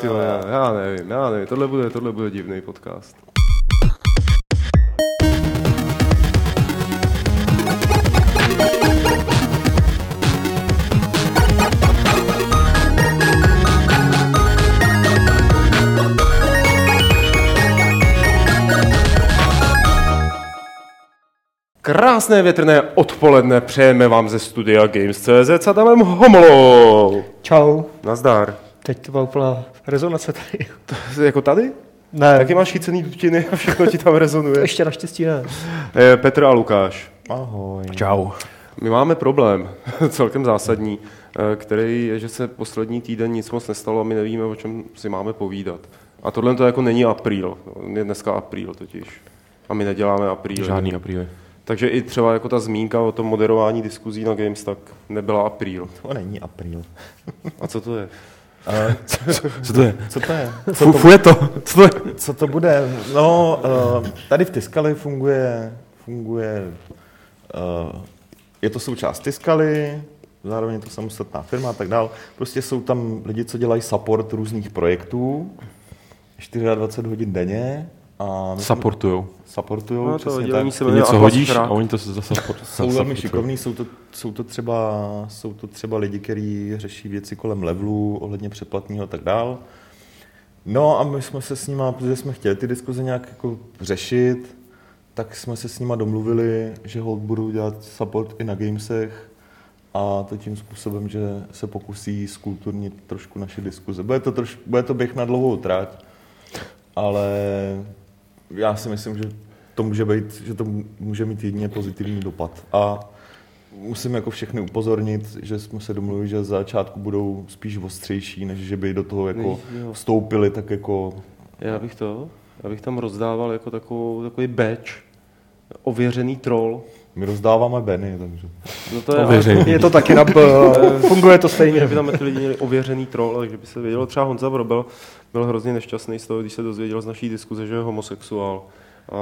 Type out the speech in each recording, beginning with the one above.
Ty vole, já, já nevím, já nevím, tohle bude, tohle bude divný podcast. Krásné větrné odpoledne přejeme vám ze studia Games.cz s Adamem Homolou. Čau. Nazdar. Teď to byla úplná rezonace tady. To, jako tady? Ne, Taky máš chycený dutiny a všechno ti tam rezonuje. ještě naštěstí ne. Eh, Petr a Lukáš. Ahoj. Čau. My máme problém, celkem zásadní, eh, který je, že se poslední týden nic moc nestalo a my nevíme, o čem si máme povídat. A tohle to jako není apríl. Je dneska apríl totiž. A my neděláme apríl. Žádný apríly. Takže i třeba jako ta zmínka o tom moderování diskuzí na Games, tak nebyla apríl. To není apríl. A co to je? Uh, Co to je? co to je? Fu, fuje to. Co to je? Co to bude? No, uh, tady v Tiskali funguje, funguje uh, je to součást Tiskaly, zároveň je to samostatná firma a tak dál. Prostě jsou tam lidi, co dělají support různých projektů, 24 hodin denně. A Supportujou. Supportujou, No, to přesně oddělení tak. se Ty něco hodíš a oni to zase jsou velmi šikovní, jsou to, jsou to třeba, jsou to třeba lidi, kteří řeší věci kolem levelu, ohledně přeplatního a tak dál. No a my jsme se s nima, protože jsme chtěli ty diskuze nějak jako řešit, tak jsme se s nima domluvili, že hold budou dělat support i na gamesech a to tím způsobem, že se pokusí skulturnit trošku naše diskuze. Bude to, troš, bude to běh na dlouhou trať, ale já si myslím, že to může být, že to může mít jedině pozitivní dopad. A musím jako všechny upozornit, že jsme se domluvili, že z začátku budou spíš ostřejší, než že by do toho jako vstoupili tak jako Já bych to, já bych tam rozdával jako takovou, takový badge, ověřený troll. my rozdáváme Benny, takže No to je, Ověřený. Je to taky na B, funguje to stejně. že by tam ty lidi měli ověřený troll, takže by se vědělo. Třeba Honza Vrobel byl hrozně nešťastný z toho, když se dozvěděl z naší diskuze, že je homosexuál. A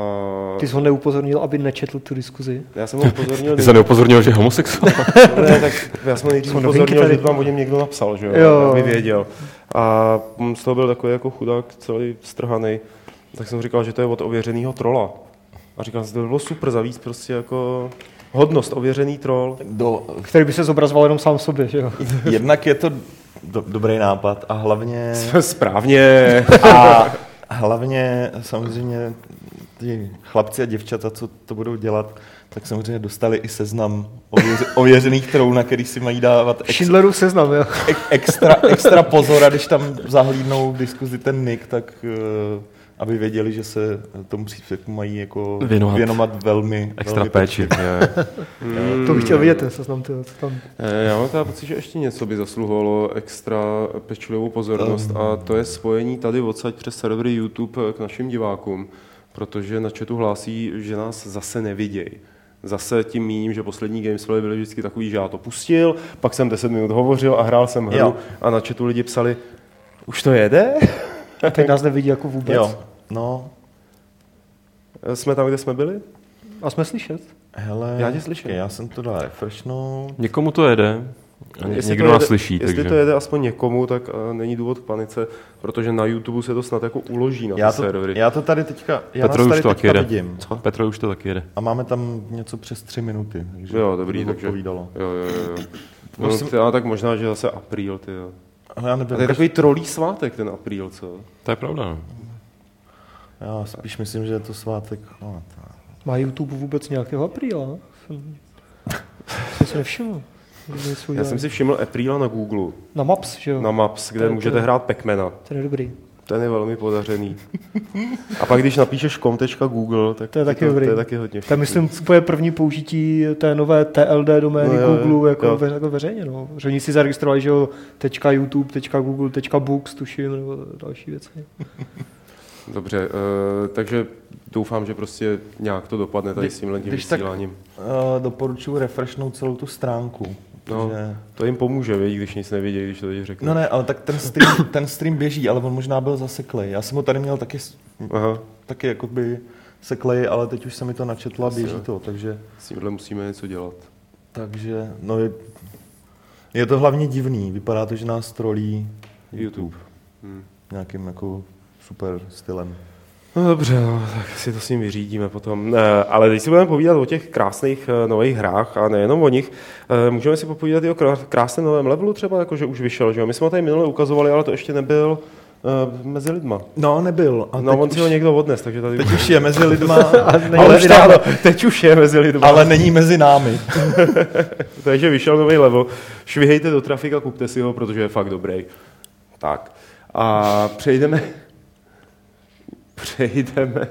Ty jsi ho neupozornil, aby nečetl tu diskuzi. já jsem ho upozornil, Ty se neupozornil, že je homosexuál. ne, tak já jsem ho nejdřív upozornil, že to vám o něm někdo napsal, že jo, Jo. aby věděl. A z toho byl takový jako chudák, celý strhaný. Tak jsem říkal, že to je od ověřeného trola. A říkal jsem, že to by bylo super za víc prostě jako hodnost, ověřený troll. do, Který by se zobrazoval jenom sám sobě, že jo? jednak je to do, dobrý nápad a hlavně Správně. a hlavně samozřejmě ty chlapci a děvčata, co to budou dělat, tak samozřejmě dostali i seznam ověř, ověřených trolů, na který si mají dávat ex, Schindlerův seznam, jo? ex, extra, extra pozor a když tam zahlídnou v diskuzi ten nick, tak uh, aby věděli, že se tomu příspěvku mají jako Věnovat. věnovat velmi, Extra velmi péči. To bych chtěl vidět, ten seznam, to, to tam. Eh, Já mám teda pocit, že ještě něco by zasluhovalo extra pečlivou pozornost a to je spojení tady odsaď přes servery YouTube k našim divákům, protože na chatu hlásí, že nás zase nevidějí. Zase tím míním, že poslední gamesplay byly vždycky takový, že já to pustil, pak jsem 10 minut hovořil a hrál jsem hru Jo. a na chatu lidi psali, už to jede? A teď nás nevidí jako vůbec. Jo, no, Jsme tam, kde jsme byli? A jsme slyšet. hele, Já tě slyším. já jsem to dal refreshnout. Někomu to jede. A ně- Jestli Někdo to nás jede- slyší, Jestli takže... to jede aspoň někomu, tak uh, není důvod k panice, protože na YouTube se to snad jako uloží na ty Já to, servery. já to tady teďka, já Petro vás už tady to taky teďka jede. vidím. Co? Petro už to taky jede. A máme tam něco přes tři minuty. Takže Jo, dobrý, takže- odpovídalo. Jo, jo, jo. jo. No, Musím- ty, tak možná, že zase apríl, ty jo. Ale já A nevím, to je takový trolí svátek, ten apríl, co? To je pravda. Já spíš myslím, že je to svátek. No, to... Má YouTube vůbec nějakého apríla? Jsem, jsem si nevšiml. Já jsem si všiml apríla na Google, Na Maps, že jo? na Maps, kde to můžete je- hrát Pacmana. Ten je dobrý. Ten je velmi podařený. A pak, když napíšeš com.google, tak To je taky to, dobrý. to je taky hodně To je, myslím, úplně první použití té nové TLD domény No Google jako, jo. ve, jako veřejně. No. Že oni si zaregistrovali, že jo, tečka YouTube, tečka Google, tečka Books, tuším, nebo další věci. Dobře, uh, takže doufám, že prostě nějak to dopadne tady Kdy- s tímhle tím když tak- vysíláním. Uh, doporučuji refreshnout celou tu stránku. No, že- to jim pomůže, vědí, když nic nevědějí, když to teď řeknu. no ne, ale tak ten stream, ten stream běží, ale on možná byl zaseklej. Já jsem ho tady měl taky, Aha, taky jakoby seklej, ale teď už se mi to načetlo a Asi běží to, takže, s tímhle musíme něco dělat. takže no je, je to hlavně divný. Vypadá to, že nás trolí YouTube. Hmm. nějakým jako super stylem. No dobře, no, tak si to s ním vyřídíme potom. Eh, ale teď si budeme povídat o těch krásných eh, nových hrách a nejenom o nich. Eh, můžeme si popovídat i o krá- krásném novém levelu třeba, jakože už vyšel, že jo? My jsme ho tady minule ukazovali, ale to ještě nebyl eh, mezi lidma. No, nebyl. A No, teď on si ho už, někdo odnes, takže tady... teď už je mezi lidma, není ale mezi už námi. teď už je mezi lidma. ale není mezi námi. Takže vyšel nový level. Švihejte do trafika, kupte si ho, protože je fakt dobrý. Tak. A přejdeme... Přejdeme...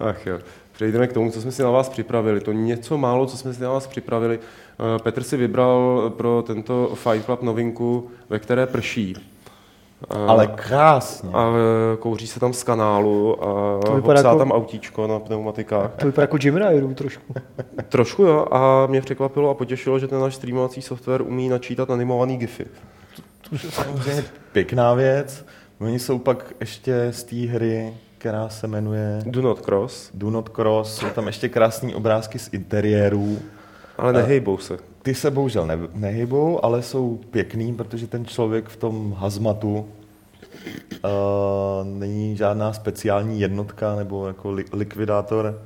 Ach jo. Přejdeme k tomu, co jsme si na vás připravili. To něco málo, co jsme si na vás připravili. Eh, Petr si vybral pro tento Fight Club novinku, ve které prší. Eh, Ale krásně. A eh, kouří se tam z kanálu a To vypadá hopsá jako- tam autíčko na pneumatikách. To vypadá jako Jim Ryder trošku. Trošku jo, a mě překvapilo a potěšilo, že ten náš streamovací software umí načítat animovaný gify. Což je samozřejmě pěkná věc. Oni jsou pak ještě z té hry, která se jmenuje Do not cross, Do Not Cross, jsou tam ještě krásné obrázky z interiérů. ale nehejbou se. Ty se bohužel ne, nehybou, ale jsou pěkný, protože ten člověk v tom hazmatu uh, není žádná speciální jednotka nebo jako li, likvidátor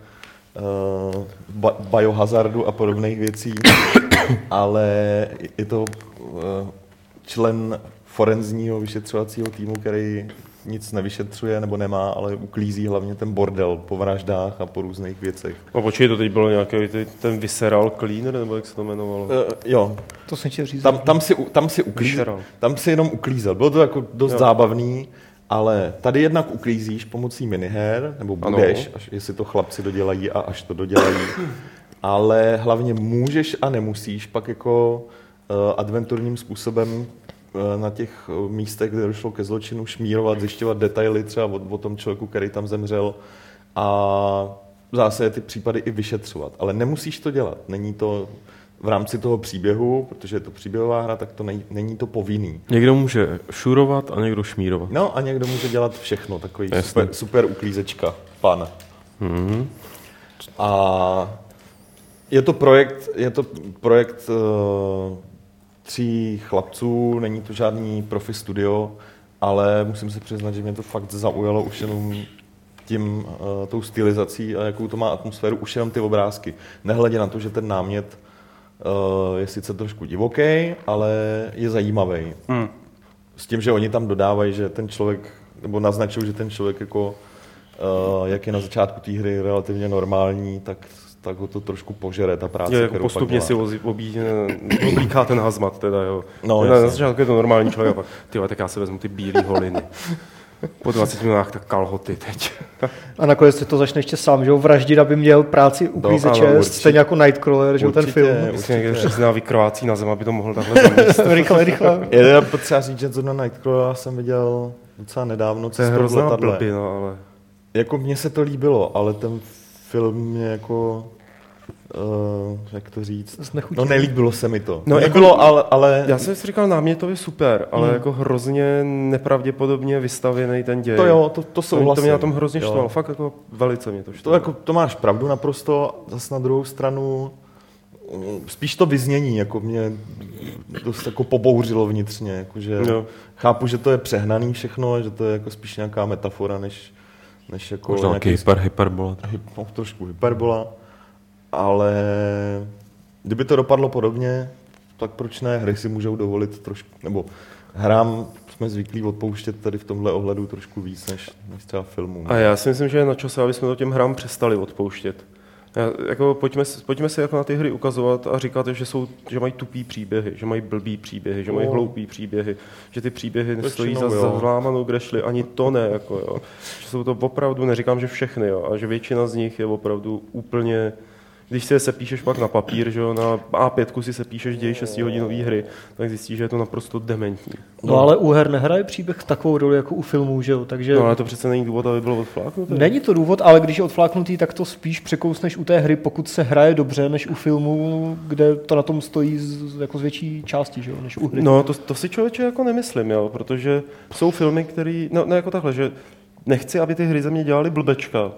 uh, ba, biohazardu a podobných věcí, ale je to uh, člen forenzního vyšetřovacího týmu, který nic nevyšetřuje nebo nemá, ale uklízí hlavně ten bordel po vraždách a po různých věcech. No počkej, to teď bylo nějaký ty- ten visceral cleaner, nebo jak se to jmenovalo? Uh, jo, To jsem chtěl říct. tam, tam, si, tam, si uklízel, tam si jenom uklízel. Bylo to jako dost Jo. zábavný, ale tady jednak uklízíš pomocí miniher, nebo Ano. budeš, až, jestli to chlapci dodělají a až to dodělají. ale hlavně můžeš a nemusíš pak jako uh, adventurním způsobem na těch uh, místech, kde došlo ke zločinu, šmírovat, zjišťovat detaily třeba o, o tom člověku, který tam zemřel a zase ty případy i vyšetřovat. Ale nemusíš to dělat. Není to v rámci toho příběhu, protože je to příběhová hra, tak to není, není to povinný. Někdo může šurovat a někdo šmírovat. No a někdo může dělat všechno, takový super, super uklízečka, pan. Mhm. A je to projekt, je to projekt uh, tří chlapců, není to žádný profi studio, ale musím se přiznat, že mě to fakt zaujalo už jenom tím, uh, tou stylizací a jakou to má atmosféru, už jenom ty obrázky. Nehledě na to, že ten námět uh, je sice trošku divoký, ale je zajímavý. Hmm. S tím, že oni tam dodávají, že ten člověk, nebo naznačují, že ten člověk jako, uh, jak je na začátku té hry relativně normální, tak, tak ho to trošku požere, ta práce, Je, jako kterou postupně pak si dělá. obí, obí, oblíká ten hazmat, teda jo. No, na, na začátku je to normální člověk, a pak, ty tak já si vezmu ty bílé holiny. Po 20 minutách tak kalhoty teď. A nakonec se to začne ještě sám, že jo, vraždit, aby měl práci uklízeče, ano, no, určitě. stejně jako Nightcrawler, že jo, ten Určitě, film. určitě. Prostě někde přizná vykrovácí na zem, aby to mohl takhle zamíst. rychle, rychle. Je teda potřeba říct, že to na Nightcrawler jsem viděl docela nedávno. To je hrozná letadle. blbina, ale... Jako mně se to líbilo, ale ten film mě jako, uh, jak to říct, Znechutil. no nelíbilo se mi to. No, No, jako- Nebylo, ale, ale Já jsem si říkal, námětově super, ale Hmm. jako hrozně nepravděpodobně vystavěný ten děj. to jo, to, to To, souhlasím. to mě na tom hrozně Jo. štvalo, fakt jako velice mě to To, štvalo. jako, to máš pravdu naprosto, zase na druhou stranu spíš to vyznění jako mě dost jako pobouřilo vnitřně, jakože Jo. chápu, že to je přehnaný všechno, že to je jako spíš nějaká metafora, než, než jako Možná nějaký hyper, hyperbola. hyp, no, trošku hyperbola, ale kdyby to dopadlo podobně, tak proč ne, hry si můžou dovolit trošku, nebo hrám jsme zvyklí odpouštět tady v tomhle ohledu trošku víc, než, než třeba filmů. A já si myslím, že je na čase, aby jsme to těm hrám přestali odpouštět. Jako, pojďme, pojďme si jako na ty hry ukazovat a říkat, že, jsou, že mají tupý příběhy, že mají blbý příběhy, že mají hloupý příběhy, že ty příběhy Většinou stojí za, zlámanou grešli, ani to ne. Jako, jo. Že jsou to opravdu, neříkám, že všechny, jo, a že většina z nich je opravdu úplně když si je sepíšeš pak na papír, že jo, na A5 si sepíšeš děj 6 hodinový hry, tak zjistíš, že je to naprosto dementní. No ale u her nehraje příběh takovou roli jako u filmů, že jo, takže... No ale to přece není důvod, aby bylo odfláknuté. Není to důvod, ale když je odfláknutý, tak to spíš překousneš u té hry, pokud se hraje dobře, než u filmu, kde to na tom stojí z, jako z větší části, že jo, než u hry. No, to, to si člověče jako nemyslím, jo, protože jsou filmy, které, no, no jako takhle, že nechci, aby ty hry ze mě dělali blbečka,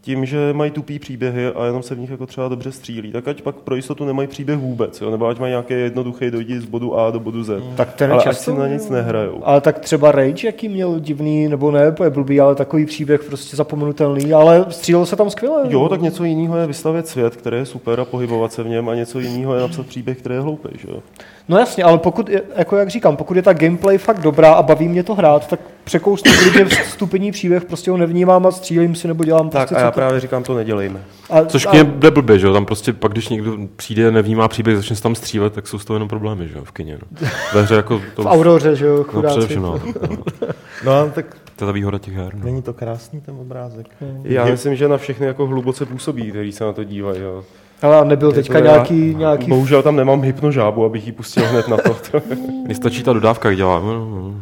tím, že mají tupý příběhy a jenom se v nich jako třeba dobře střílí, tak ať pak pro jistotu nemají příběh vůbec, jo? nebo ať mají nějaké jednoduché dojít z bodu A do bodu Z. Tak ten ale často- si na nic nehrajou. Ale tak třeba Rage, jaký měl divný, nebo ne, je blbý, ale takový příběh prostě zapomenutelný, ale střílelo se tam skvěle. Jo, tak něco jiného je vystavět svět, který je super a pohybovat se v něm a něco jiného je napsat příběh, který je hloupý, že jo? No jasně, ale pokud, je, jako jak říkám, pokud je ta gameplay fakt dobrá a baví mě to hrát, tak překousnu klidně stupení příběh, prostě ho nevnímám a střílím si nebo dělám Tak prostě a já co právě říkám, to nedělejme. a, Což a, k něm jde blbě, že jo? Tam prostě pak, když někdo přijde, nevnímá příběh, začne se tam střílet, tak jsou z toho jenom problémy, že jo, v kině. No. Ve hře jako to... v Auroře, že jo, no, chudáci. především, no. no. No tak To je ta výhoda těch her. No. není to krásný ten obrázek. Já Je- myslím, že na všechny jako hluboce působí, který se na to dívají. Jo. Ale nebyl teďka nějaký, já, nějaký Bohužel tam nemám hypnožábu, abych ji pustil hned na to. Mně stačí ta dodávka, jak dělá. No, no.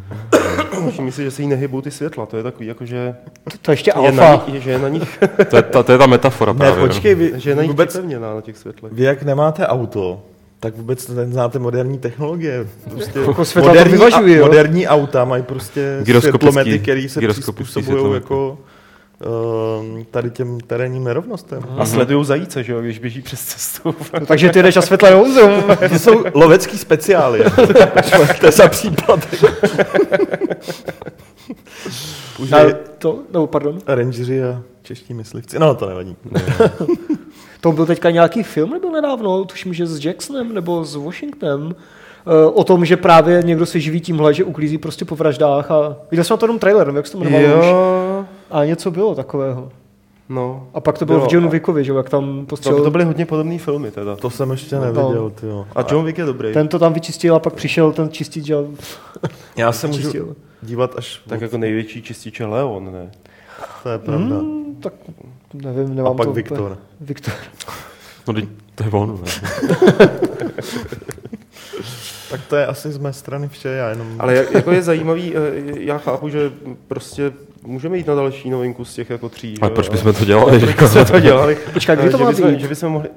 Všimni si, že se jí nehybou ty světla. To je takový, jako že to, to ještě je alfa. ní, že je na nich, To, je ta, to je ta metafora Ne, právě. počkej, vy, že je na nich vůbec, na těch světlech. vy jak nemáte auto, tak vůbec neznáte moderní technologie. Prostě Jako moderní, vyvažují, jo? moderní auta mají prostě světlomety, které se přizpůsobují jako tady těm terénním nerovnostem. A sledují zajíce, že jo, když běží přes cestu. No, takže ty jdeš a světla nehouzou. To jsou lovecký speciály. to je za případ. Už je to, no, pardon. rangeři a čeští myslivci. No, to nevadí. To byl teďka nějaký film, nebyl nedávno, tuším, že s Jacksonem nebo s Washingtonem, eh, o tom, že právě někdo se živí tímhle, že uklízí prostě po vraždách a viděl jsem na to jenom trailer, nevím, jak se to jmenovalo už. A něco bylo takového. no. A pak to bylo, Bylo. v Johnu Wickovi, že jo, jak tam To, postřelil. to byly hodně podobné filmy teda. To jsem ještě No. neviděl. Tyjo. A John Wick je dobrý. Ten to tam vyčistil a pak přišel ten čistič a Já se můžu čistil. dívat až... Tak jako největší čističe Leon, ne? To je pravda. Hmm, tak nevím, nemám A pak to Viktor. Úplně. Viktor. No, teď to je on. Ne? Tak to je asi z mé strany vše, já jenom... Ale jak, jako je zajímavý, eh, já chápu, že prostě můžeme jít na další novinku z těch jako tří. Ale proč bychom to dělali? proč bychom to dělali? Počkej, kdy Eh, to že má být? že bychom mohli...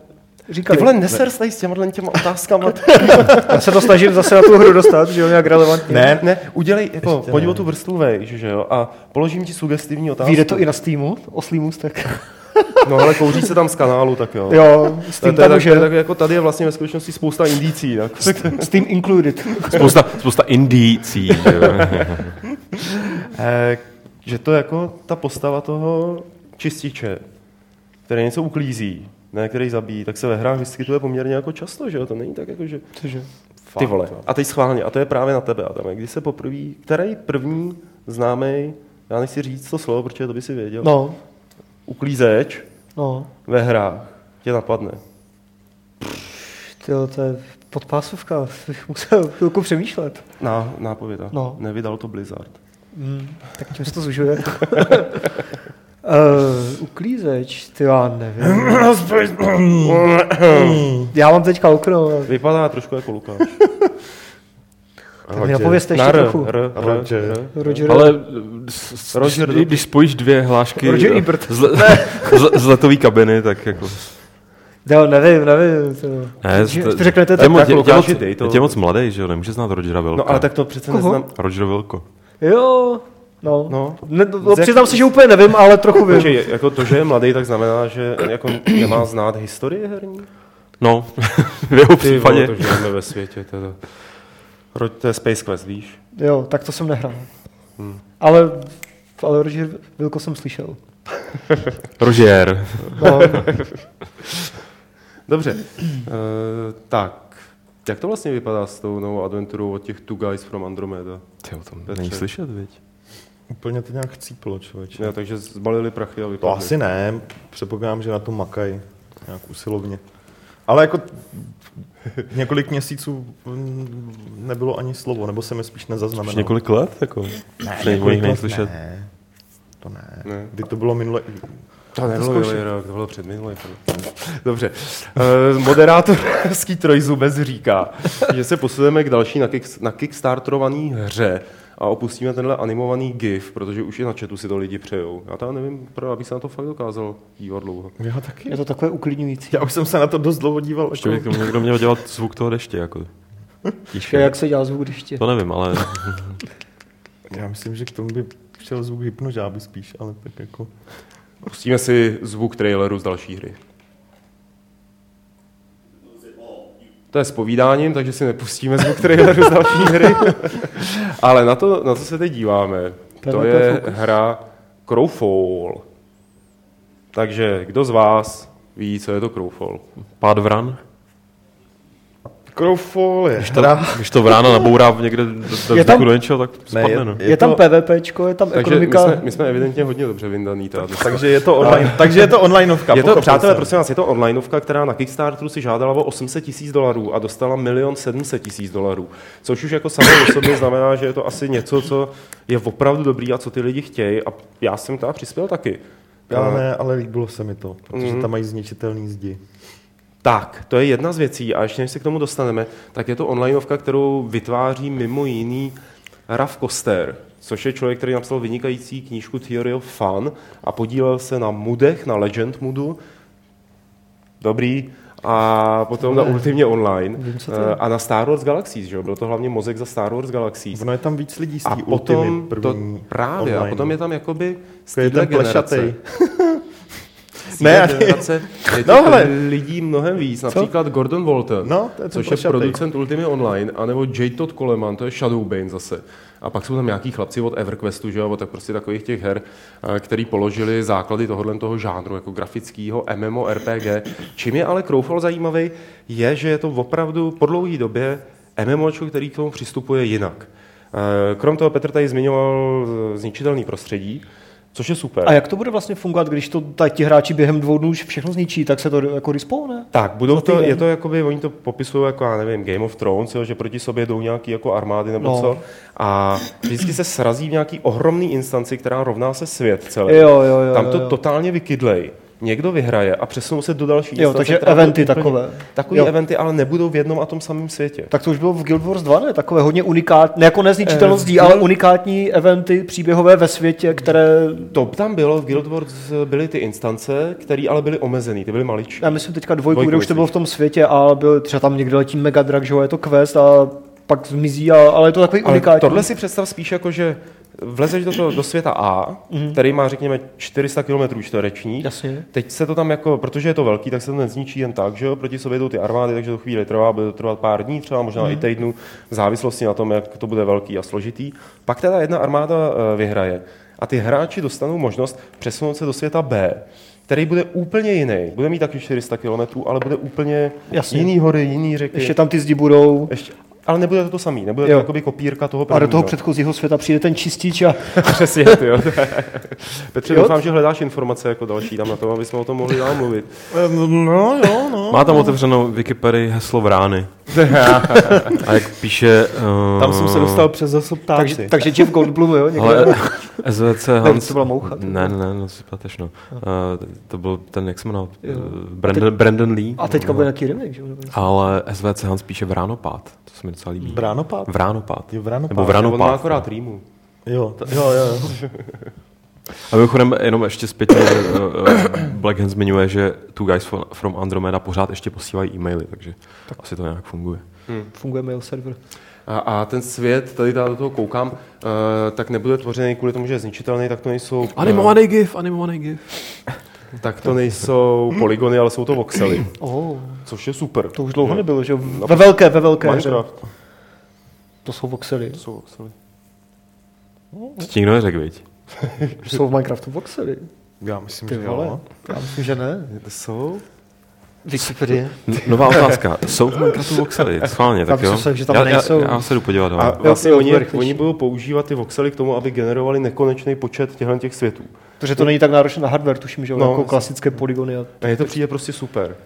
Říkali. Ty vole, neser tady s těma těma otázkama. Já se to snažím zase na tu hru dostat, že jo, nějak relevantně. Ne, ne, udělej, jako, Ještě pojď ne. o tu vrstvu vejš, že jo, a položím ti sugestivní otázku. Vyjde to i na Steamu, oslý můstek. No ale kouří se tam z kanálu, tak jo. Jo, to, je tam tak, je. tak, jako tady je vlastně ve skutečnosti spousta indicí. Tak. Steam included. Spousta, spousta indicí. že jo. Že to jako ta postava toho čističe, který něco uklízí, ne který zabíjí, tak se ve hrách vyskytuje poměrně jako často, že jo? To není tak jako, že... Cože? Ty vole. A teď schválně, a to je právě na tebe, Adame. Kdy se poprvé, který první známý, já nechci říct to slovo, protože to by si věděl, No, uklízeč no. ve hrách tě napadne. Tyjo, to je podpásovka, bych musel chvilku přemýšlet. Ná, nápověda. No. Nevydal to Blizzard. Hmm, tak tím se to zužuje. uh, uklízeč, ty já nevím. já mám teďka okno. Vypadá trošku jako Lukáš. Tak mi napovězte ještě trochu. R, Roger. Roger, Ale Roger, když, když spojíš dvě hlášky Roger Ebert. z, z, z letové kabiny, tak jako... jo, nevím, nevím. To... Ne, Že- to- to řeknete to je tak, moc, tak je, je, Lukáši, moc, mladý, že jo, nemůže znát Rogera Vilka. No ale tak to přece Koho? neznám. Roger Vilko. Jo, no. No. Ne, no Z jak- přiznám se, že úplně nevím, ale trochu vím. Takže jako to, že je mladý, tak znamená, že jako nemá znát historii herní? No, v jeho Ty případě. vole, to žijeme ve světě. To, je- Ro- to je Space Quest, víš? Jo, tak to jsem nehrál. Hmm. Ale, ale Roger Vilko jsem slyšel. Roger. No, Dobře. Uh, tak, jak to vlastně vypadá s tou novou adventurou od těch Two Guys from Andromeda? Ty o tom Petře. není slyšet, viď? Úplně to nějak chcíplo, člověče. Ne, takže zbalili prachy a To vypadli. asi ne, předpokládám, že na to makají nějak usilovně. Ale jako několik měsíců mm, nebylo ani slovo, nebo se mi spíš Už nezaznamenalo. několik let, jako. ne, nich není let slyšet. Ne, to ne. Ne. Kdy to bylo minule... To nebylo zkoušet. minulý rok, to bylo před minulý rok. Dobře. Uh, moderátorský trojzubec říká, že se posuneme k další na, kick, na kickstarterovaný hře a opustíme tenhle animovaný GIF, protože už i na chatu si to lidi přejou. Já tam nevím, pro, abych se na to fakt dokázal dívat dlouho. Já taky. je to takové uklidňující. Já už jsem se na to dost dlouho díval. Ještě by Jako... někdo měl dělat zvuk toho deště, jako. Tiše. Jak se dělá zvuk deště? To nevím, ale Já myslím, že k tomu by šel zvuk hypnožáby spíš, ale tak jako... Pustíme si zvuk traileru z další hry. To je s povídáním, takže si nepustíme zvuk traileru z další hry. Ale na to, na to se teď díváme. To je hra Crowfall. Takže kdo z vás ví, co je to Crowfall? Pád vran? Crowfall je Když to, když to vrána nabourá někde do, do Je tam- do něčeho, tak spadne, je- no. Je, tam PvPčko, je tam Takže my ekonomika. jsme, my jsme evidentně hodně dobře vyndaný. Teda. Takže je to online, takže je to onlineovka. Je to, přátelé, prosím vás, je to onlineovka, která na Kickstarteru si žádala o 800 tisíc dolarů a dostala milion 700 tisíc dolarů. Což už jako samo o sobě znamená, že je to asi něco, co je opravdu dobrý a co ty lidi chtějí. A já jsem teda přispěl taky. Já ne, ale líbilo se mi to, protože Mhm. tam mají zničitelný zdi. Tak, to je jedna z věcí a ještě než se k tomu dostaneme, tak je to onlineovka, kterou vytváří mimo jiný Raf Koster, což je člověk, který napsal vynikající knížku Theory of Fun a podílel se na Mudech, na Legend Mudu. Dobrý. A potom na Ultimně Online Vím. Eh, a na Star Wars Galaxies, že jo? Byl to hlavně mozek za Star Wars Galaxies. Ono je tam víc lidí z A té potom, Ultimy to, právě, a online. potom je tam jakoby z téhle generace, Ne, téhle ani- generace je No, hele. lidí mnohem víc. Například Gordon Walton, No, to je což je plešatej. producent Ultimy Online, anebo J. Todd Coleman, to je Shadowbane zase. A pak jsou tam nějaký chlapci od EverQuestu, že jo, tak prostě takových těch her, který položili základy tohohle toho žánru, jako grafického MMORPG. Čím je ale Crowfall zajímavý, je, že je to opravdu po dlouhé době MMOčko, který k tomu přistupuje jinak. Eh, Krom toho Petr tady zmiňoval zničitelný prostředí, což je super. A jak to bude vlastně fungovat, když to ti hráči během dvou dnů už všechno zničí, tak se to jako respawne? Tak, budou to, je to jakoby, oni to popisují jako, já nevím, Game of Thrones, jo, že proti sobě jdou nějaký jako armády nebo No. co. A vždycky se srazí v nějaký ohromný instanci, která rovná se svět celý. Jo, jo, jo, Tam to jo, jo. totálně vykydlej. Někdo vyhraje a přesunou se do další Jo, takže eventy úplně- takové. Takový Jo. eventy, ale nebudou v jednom a tom samém světě. Tak to už bylo v Guild Wars 2, ne? Takové hodně unikátní, ne jako nezničitelností, Eh, ale Guild- unikátní eventy příběhové ve světě, které... To tam bylo, v Guild Wars byly ty instance, které ale byly omezený, ty byly maličké. Já myslím teďka dvojku, Dvojku kde už to bylo v tom světě a byl třeba tam někde letí Mega Drag, že jo, je to quest a pak zmizí, a, ale je to takový Ale unikátní. tohle si představ spíš jako, že vlezeš do, toho, do světa A, mm. který má, řekněme, 400 km čtverečních. Jasně. Teď se to tam jako, protože je to velký, tak se to nezničí jen tak, že jo, proti sobě jdou ty armády, takže to chvíli trvá, bude to trvat pár dní, třeba možná mm. i týdnů, v závislosti na tom, jak to bude velký a složitý. Pak teda jedna armáda eh, vyhraje a ty hráči dostanou možnost přesunout se do světa B, který bude úplně jiný. Bude mít taky 400 km, ale bude úplně Jasně. jiný hory, jiný řeky. Ještě tam ty zdi budou. Ještě, ale nebude to to samý, nebude Jo. to jakoby kopírka toho A do prvního. toho předchozího světa přijde ten čistič a Přesně, ty jo. Petře, Jo? doufám, že hledáš informace jako další tam na to, aby jsme o tom mohli dál mluvit. No, jo, no. Má tam otevřenou Wikipedii heslo vrány. A jak píše... Uh, Tam jsem se dostal přes zase ptáci. takže, takže Jeff Goldblum, jo, někde. Ale SVC Hans... to byla moucha, to Ne, ne, ne, no si pleteš, no. Uh, to byl ten, jak se jmenoval? Uh, Brandon, Brandon Lee. A teďka bude nějaký remake, že jo? Ale SVC Hans píše Vránopád. To se mi docela líbí. Bránopád? Vránopád. Jo, Vránopád. Nebo On má Vránopád. akorát rýmu. Jo, to, jo, jo. jo. A mimochodem jenom ještě zpětně uh, Black Hand zmiňuje, že Two Guys from- Andromeda pořád ještě posílají e-maily, takže tak. asi to nějak funguje. Funguje mail server. A, a ten svět, tady tady do toho koukám, uh, tak nebude tvořený kvůli tomu, že je zničitelný, tak to nejsou, Animovaný GIF, animovaný GIF. uh, tak to nejsou polygony, ale jsou to voxely, Oh, což je super. to už dlouho nebylo, že jo? Ve velké, ve velké. Minecraft. To jsou voxely. To jsou voxely. To ti nikdo neřekl, viď? Jsou v Minecraftu voxely. Já myslím, Ty že vole. jo. Já myslím, že ne. Jsou? Wikipedia. Nová otázka. Jsou v Minecraftu voxely? Schválně, tak Já jo? myslím, že tam já, nejsou. Já, já, se jdu podívat. A vlastně oni, oni budou používat ty voxely k tomu, aby generovali nekonečný počet těchto těch světů. Protože to není tak náročné na hardware, tuším, že? No, jako klasické polygony. A... A mně to přijde prostě super.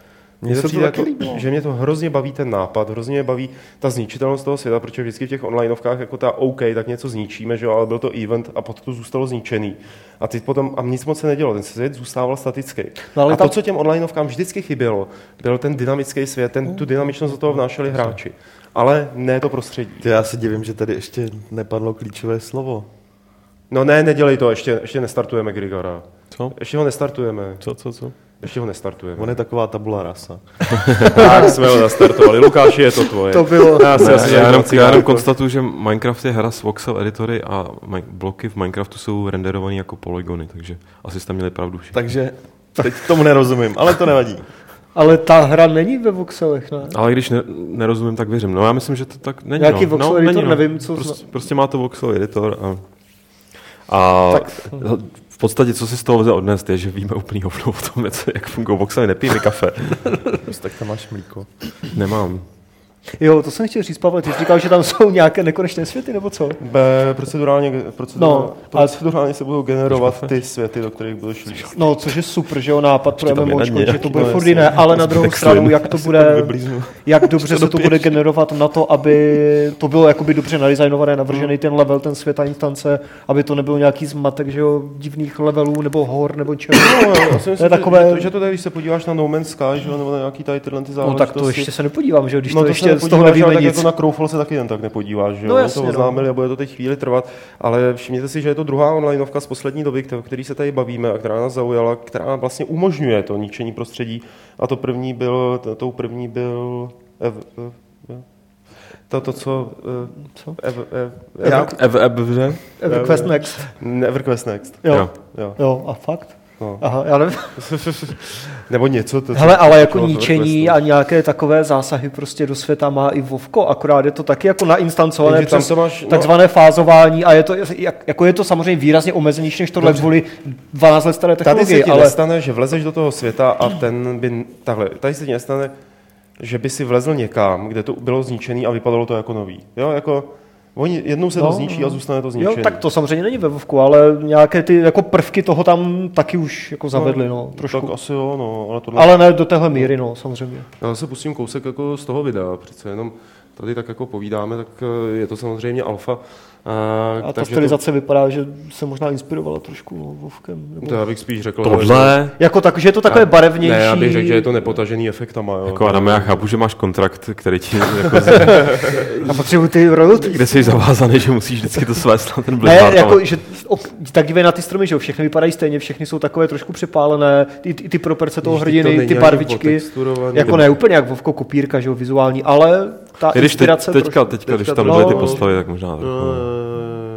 Mně se to jako, líbilo. že mě to hrozně baví ten nápad, hrozně mě baví ta zničitelnost toho světa, protože vždycky v těch onlineovkách jako ta OK, tak něco zničíme, že jo, ale byl to event a potom to zůstalo zničený. A teď potom, a nic moc se nedělo, ten svět zůstával statický. No, ale a tam- to, co těm onlineovkám vždycky chybělo, byl ten dynamický svět, ten, tu dynamičnost do toho vnášeli hráči. Ale ne to prostředí. Ty, já se divím, že tady ještě nepadlo klíčové slovo. No ne, nedělej to, ještě, ještě nestartujeme Grigora. Co? Ještě ho nestartujeme. Co, co, co? Ještě ho nestartujeme. On je taková tabula rasa. Tak jsme ho nastartovali. Lukáši, je to tvoje. To bylo. Já, Ne, asi já, jenom, já jenom jako- konstatuju, že Minecraft je hra s voxel editory a bloky v Minecraftu jsou renderované jako polygony, takže asi jste měli pravdu všichni. Takže teď tomu nerozumím, ale to nevadí. Ale ta hra není ve voxelech, ne? Ale když ne, nerozumím, tak věřím. No já myslím, že to tak není. Nějaký no. voxel no, editor, není, nevím, co Prostě, prostě má to voxel editor a, a Tak- v podstatě, co si z toho lze odnést, je, že víme úplný hovno o tom, co- jak fungují voxely. Nepijeme kafe. Prostě tak tam máš mlíko. Nemám. Jo, to jsem chtěl říct, Pavel, ty jsi říkal, že tam jsou nějaké nekonečné světy, nebo co? B, procedurálně, procedurálně, No, no, ale- procedurálně se budou generovat ty světy, do kterých budeš líst. No, což je super, že jo, nápad pro MMOčko, ně že to nějaký- bude no, furt jiné, ale na druhou stranu, jak to bude, jak dobře se to bude generovat na to, aby to bylo jakoby dobře nadizajnované, navržený ten level, ten svět a instance, aby to nebyl nějaký zmatek, že jo, divných levelů, nebo hor, nebo čeho. No, já si myslím, takové- že, to, že to když se podíváš na No Man's Sky, že, jo, nebo na nějaký tady tyhle ty No záležitosti. tak to ještě se nepodívám, že jo, když no, to to ještě se z toho nevíme nic. jako na Crowfall se taky jen tak nepodíváš, že jo. No jasně, to no. oznámili a bude to teď chvíli trvat, ale všimněte si, že je to druhá onlineovka z poslední doby, o který se tady bavíme a která nás zaujala, která vlastně umožňuje to ničení prostředí. A to první byl, to, tou první byl ev, ev, ev, to, to, co... eh, Co? Ev, ev, já, Ev, ev, ev, EverQuest Next. EverQuest Next. Jo. Jo. Jo. Jo, a fakt? No. Aha, já nevím. Nebo něco. To, Hele, ale jako ničení EverQuestu. a nějaké takové zásahy prostě do světa má i Vovko, akorát je to taky jako nainstancované Jenže tam přes to máš, no- takzvané fázování a je to, jak, jako je to samozřejmě výrazně omezenější než tohle kvůli 12 let staré Tady se ti ale nestane, že vlezeš do toho světa a ten by... Takhle, tady se ti nestane, že by si vlezl někam, kde to bylo zničený a vypadalo to jako nový. Jo, jako... Oni jednou se No, to zničí a zůstane to zničený. jo, tak to samozřejmě není ve Vovku, ale nějaké ty jako prvky toho tam taky už jako zavedli, no, trošku. Tak asi jo, no, ale tohle... Ale ne do téhle míry, no, samozřejmě. Já se pustím kousek jako z toho videa, přece jenom tady tak jako povídáme, tak eh, je to samozřejmě alfa. A, A ta takže stylizace vypadá, že se možná inspirovala trošku no, Vovkem. To, Nebo... to já bych spíš řekl, Tohle, Jako tak, že je to takové Já- barevnější. Ne, já bych řekl, že je to nepotažený efektama. Jo. jako Adam, já chápu, že máš kontrakt, který ti, jako, Já potřebuji ty royalty. kde jsi zavázaný, že musíš vždycky to svést na ten Ne, Blizzard. jako, ale- že, op, tak dívej na ty stromy, že jo, všechny vypadají stejně, všechny jsou takové trošku přepálené, i, i ty proporce toho to hrdiny, není ty barvičky, jako ne úplně jak Vovko kopírka, že jo, vizuální, ale ta když teď, inspirace teďka, trošku, teďka, když teďka tam to- byly ty no. postavy, tak možná trochu.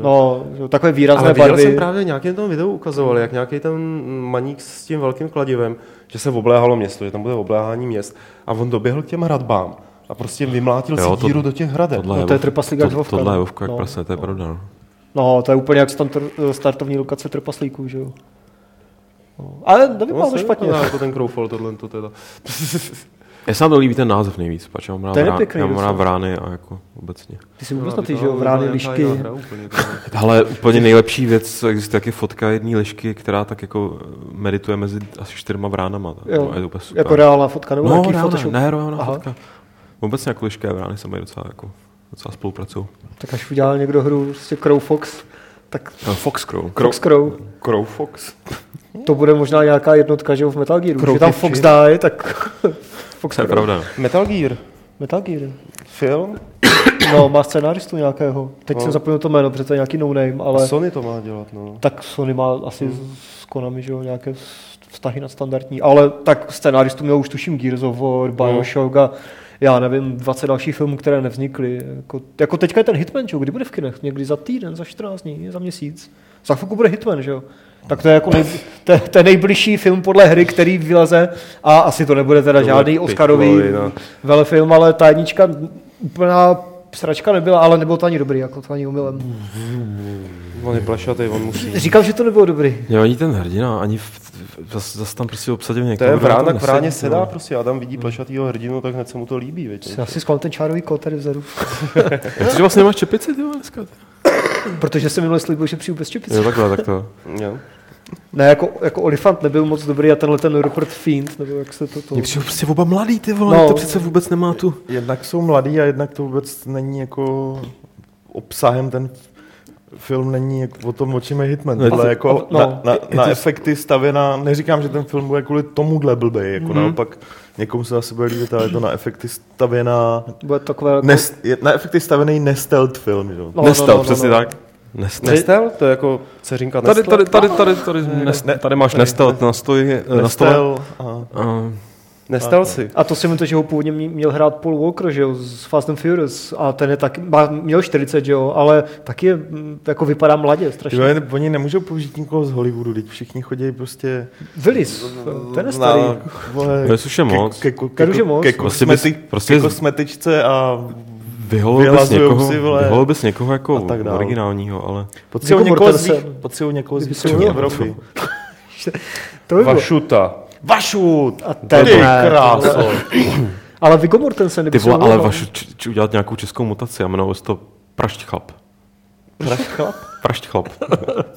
No, že jo, takové výrazné Ale viděl barvy. jsem právě nějakém tom videu ukazovali, jak nějaký ten maník s tím velkým kladivem, že se obléhalo město, že tam bude obléhání měst a on doběhl k těm hradbám a prostě vymlátil Jo, si to- díru do těch hradeb. Tohle No, to je trpaslík jak Vovka, Tohle no. je Vovka jak No. prase, to je pravda. no. No, to je úplně jak startovní lokace trpaslíků, že jo. No, ale nevypadá No, to špatně. Jako ten Crowfall, tohle to teda. Mně se nám to líbí ten název nejvíc, pač já mám rád, To je vrá- nepěkný já mám rád vrány a jako obecně. Ty jsi vůbec na ty, že jo, vrány, lišky. Ale úplně nejlepší věc, existuje taky fotka jedné lišky, která tak jako medituje mezi asi čtyřma vránama. Tak, Jo, no, je to úplně super. Jako reálná fotka, nebo no, nějaký reálná, Photoshop. ne, reálná Aha. fotka. Obecně jako lišky a vrány se mají docela, jako, docela spolupracují. Tak až udělal někdo hru prostě Crow Fox, tak No, Fox Crow. Fox Crow. Crow Fox. To bude možná nějaká jednotka, že jo, v Metal Gearu. Crow Když tam. Fox dá, tak Fox To je pravda. no. Metal Gear, Metal Gear. film, No, má scénáristu nějakého. Teď No. jsem zapomněl to jméno, protože to je nějaký no-name, a ale Sony to má dělat, no. tak Sony má asi s Konami, že jo, nějaké vztahy na standardní. Ale tak scénáristu měl už tuším Gears of War, Bioshock a já nevím, 20 dalších filmů, které nevznikly. Jako, jako teďka je ten Hitman, že jo, kdy bude v kinech? Někdy za týden, za 14 dní, za měsíc. Za chvilku bude Hitman, že jo. Tak to je jako nej, to, to je nejbližší film podle hry, který vyleze a asi to nebude teda Tohle žádný Oscarový no. velefilm, ale ta jednička úplná sračka nebyla, ale nebylo to ani dobrý, jako to ani umylem. On je plešatý, on musí. Říkal, že to nebylo dobrý. Jo, ani ten hrdina, ani v, v, zas, zas tam prostě obsadil To někoho. je kdo na vrána, tom k vráně nesedí, sedá no. prostě. Adam vidí plešatýho hrdinu, tak hned se mu to líbí, viď? Já si schválím ten čárový kód tady vzadu. Jak ty vlastně nemáš čepici, ty dneska? Protože jsem minule slíbil, že přijdu bez čepice. Jo, takhle, tak to. Jo. Ne, jako, jako Olifant nebyl moc dobrý a tenhle ten Rupert Fiend, nebo jak se to... to... Mě přijde prostě oba mladý, ty vole, No. to přece vůbec nemá tu. Jednak jsou mladí a jednak to vůbec není jako obsahem ten film není jako o tom, o čem je Hitman, No, ale to- jako no, na, na, je na to- efekty stavěna, neříkám, že ten film bude kvůli tomuhle blbej, jako Mhm. naopak někomu se asi bude líbit, ale je to na efekty stavěná, Bude takové... Jako... nest, je na efekty stavěný nestealth film, že? jo? No, Nestel, přesně tak. Nestel? Nestel? To je jako dceřinka Tady, Nestle? tady, tady, tady, tady, tady, tady máš Nestel na, stoji, na stole. Nestel, aha. A Nestel si. A to si mi to, že ho původně mě- měl hrát Paul Walker, že jo, z Fast and Furious. A ten je taky, má, měl 40, že jo, ale taky je, mm, jako vypadá mladě strašně. Jo, oni nemůžou použít nikoho z Hollywoodu, teď všichni chodí prostě Willis, ten je starý. na, vole, To je už je moc. Ke, ke, moc. ke, Prostě bys- kosmeti, prostě ke z- kosmetičce a vyholil bys někoho, si, vole, vyholil bys někoho a jako tak dál. originálního, ale potřebují Viggo někoho, z, vý- potřebují někoho z východní. Evropy. To by bylo. Vašuta. Vašut! A ten Ty kráso! Ale Viggo Mortensen, ty vole, ale udělal. vaš, č, č, udělat nějakou českou mutaci a jmenovalo se to Prašť chlap. Prašť chlap? Prašť chlap.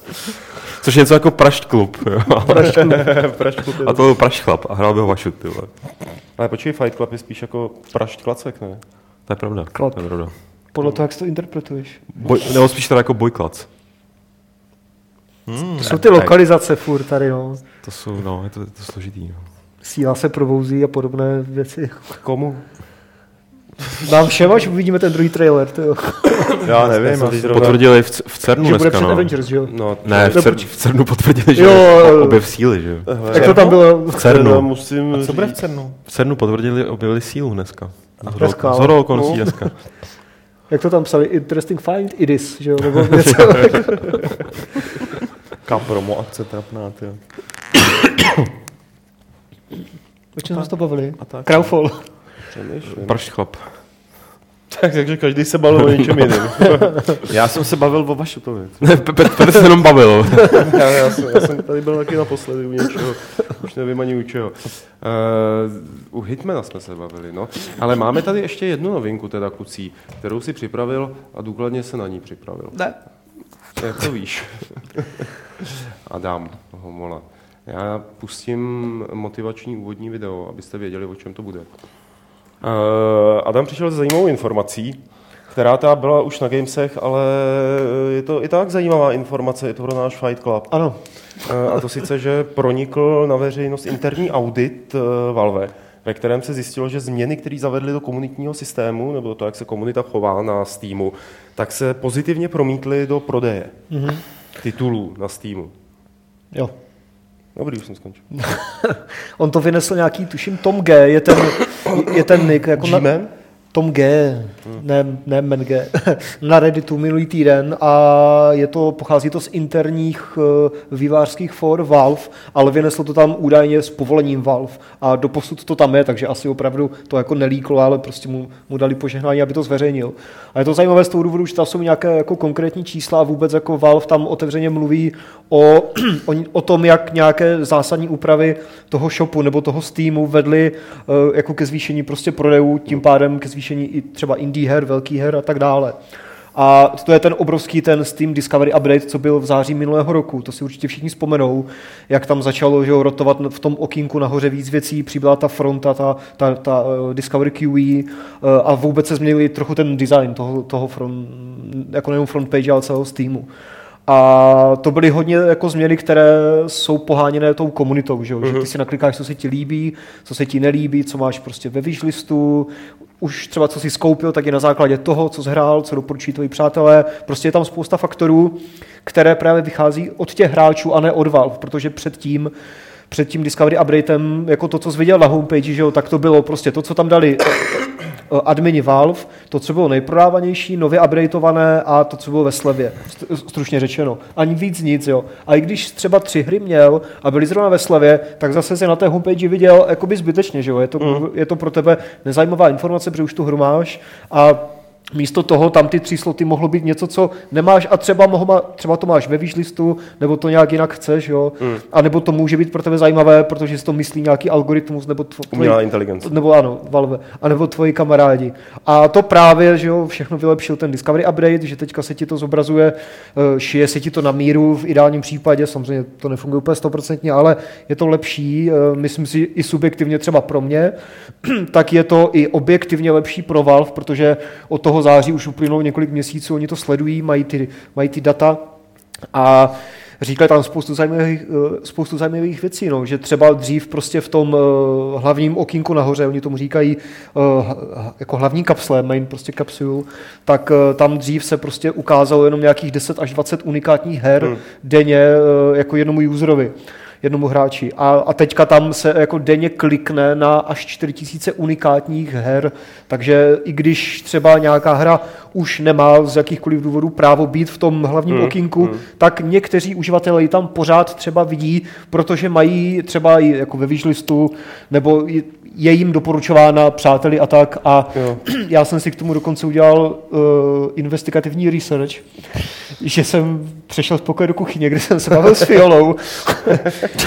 Což je něco jako Prašť klub. Jo? Prašť A to byl Prašť chlap a hrál by ho Vašut, ty vole. Ale počkej, Fight Club je spíš jako prašť klacek, ne? To je pravda. Klap. To je pravda. Podle toho, jak si to interpretuješ. Boj, nebo spíš teda jako bojklac. To jsou ty lokalizace furt tady, no. To jsou, no, je to, je to složitý. No. Síla se probouzí a podobné věci. Komu? Nám všem, až uvidíme ten druhý trailer, to jo. Já nevím, jsem asi zrovna- Potvrdili v, v CERNu že bude dneska, před no. Avengers, že jo. No, Ne, v, Nebo- CER, v CERNu potvrdili, že Jo, objev síly, že jo. Jak to tam bylo? V CERNu. musím A co bude v CERNu? V CERNu potvrdili, objevili sílu dneska. Dneska, Z ale- hodou okolností no. dneska. Jak to tam psali? Interesting find, it is, že jo? Nebo něco. Jaká promo akce trapná, ty. jo. O čem jsme se to bavili? Crowfall. Přemýšlím. Prašť chlap. Tak, takže každý se bavil o něčem jiném. Já jsem se bavil o Vašutovi. Ne, Pe- Pe- Petr se jenom bavil. já, já, jsem, já jsem tady byl taky naposledy u něčeho, už nevím ani u čeho. Uh, u Hitmana jsme se bavili, no. Ale máme tady ještě jednu novinku, teda klucí, kterou si připravil a důkladně se na ní připravil. Ne. Jak to víš? Adam Homola. Já pustím motivační úvodní video, abyste věděli, o čem to bude. Uh, Adam přišel s zajímavou informací, která ta byla už na Gamesech, ale je to i tak zajímavá informace, je to pro náš Fight Club. Ano. Eh, A to sice, že pronikl na veřejnost interní audit eh, Valve, ve kterém se zjistilo, že změny, které zavedly do komunitního systému, nebo to, jak se komunita chová na Steamu, tak se pozitivně promítly do prodeje Mhm. titulů na Steamu. Jo. Dobrý, už jsem skončil. On to vynesl nějaký, tuším, Tom G, je ten, je ten nick. Jako na? Tom G, ne, ne Men G, na Redditu minulý týden a je to, pochází to z interních uh, vývářských for Valve, ale vynesl to tam údajně s povolením Valve a doposud to tam je, takže asi opravdu to jako nelíklo, ale prostě mu, mu dali požehnání, aby to zveřejnil. A je to zajímavé z toho důvodu, že tam jsou nějaké jako konkrétní čísla a vůbec jako Valve tam otevřeně mluví o, o, o tom, jak nějaké zásadní úpravy toho shopu nebo toho Steamu vedly uh, jako ke zvýšení prostě prodejů, tím pádem ke zvýšení i třeba indie her, velký her a tak dále. A to je ten obrovský ten Steam Discovery Update, co byl v září minulého roku. To si určitě všichni vzpomenou, jak tam začalo že rotovat v tom okýnku nahoře víc věcí, přibyla ta fronta, ta, ta, ta uh, Discovery QE uh, a vůbec se změnili trochu ten design toho, toho front, jako nejen front page, ale celého Steamu. A to byly hodně jako změny, které jsou poháněné tou komunitou, že, jo? že ty si naklikáš, co se ti líbí, co se ti nelíbí, co máš prostě ve wishlistu, už třeba co si skoupil, tak je na základě toho, co zhrál, co doporučují tvoji přátelé. Prostě je tam spousta faktorů, které právě vychází od těch hráčů a ne od Valve, protože předtím před tím Discovery Updatem, jako to, co jsi viděl na homepage, že jo, tak to bylo prostě to, co tam dali admini Valve, to, co bylo nejprodávanější, nově updateované a to, co bylo ve slevě, st- stručně řečeno. Ani víc nic, jo. A i když třeba tři hry měl a byly zrovna ve slevě, tak zase si na té homepage viděl jakoby zbytečně, že jo. Je to, mm. je to pro tebe nezajímavá informace, protože už tu hru máš a Místo toho tam ty tři sloty mohlo být něco, co nemáš a třeba, moho, třeba to máš ve výšlistu, nebo to nějak jinak chceš, jo? Mm. A nebo to může být pro tebe zajímavé, protože si to myslí nějaký algoritmus, nebo tvo, Umělá inteligence. nebo ano, Valve, a nebo tvoji kamarádi. A to právě, že jo, všechno vylepšil ten Discovery Update, že teďka se ti to zobrazuje, eh, šije se ti to na míru v ideálním případě, samozřejmě to nefunguje úplně stoprocentně, ale je to lepší, eh, myslím si i subjektivně třeba pro mě, tak je to i objektivně lepší pro Valve, protože od toho září už uplynulo několik měsíců, oni to sledují, mají ty, mají ty data a říkali tam spoustu zajímavých, eh, spoustu zajímavých věcí, no, že třeba dřív prostě v tom eh, hlavním okýnku nahoře, oni tomu říkají eh, jako hlavní kapsle, main prostě kapsul, tak tam dřív se prostě ukázalo jenom nějakých 10 až 20 unikátních her hmm. denně jako jednomu userovi jednomu hráči. A, a teďka tam se jako denně klikne na až 4000 unikátních her, takže i když třeba nějaká hra už nemá z jakýchkoliv důvodů právo být v tom hlavním hmm. okýnku, hmm. tak někteří uživatelé ji tam pořád třeba vidí, protože mají třeba i jako ve wishlistu, nebo je jim doporučována přáteli a tak. A Jo. já jsem si k tomu dokonce udělal uh, investigativní research, že jsem přešel z pokoje do kuchyně, kde jsem se bavil s Fiolou,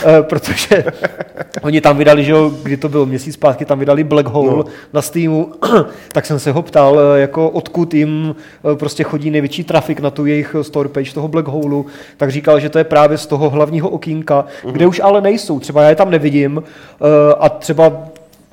Eh, protože oni tam vydali, že jo, kdy to bylo měsíc zpátky, tam vydali Black Hole no. na Steamu, tak jsem se ho ptal, eh, jako odkud jim prostě chodí největší trafik na tu jejich store page toho Black Holeu, tak říkal, že to je právě z toho hlavního okýnka, kde už ale nejsou, třeba já je tam nevidím eh, a třeba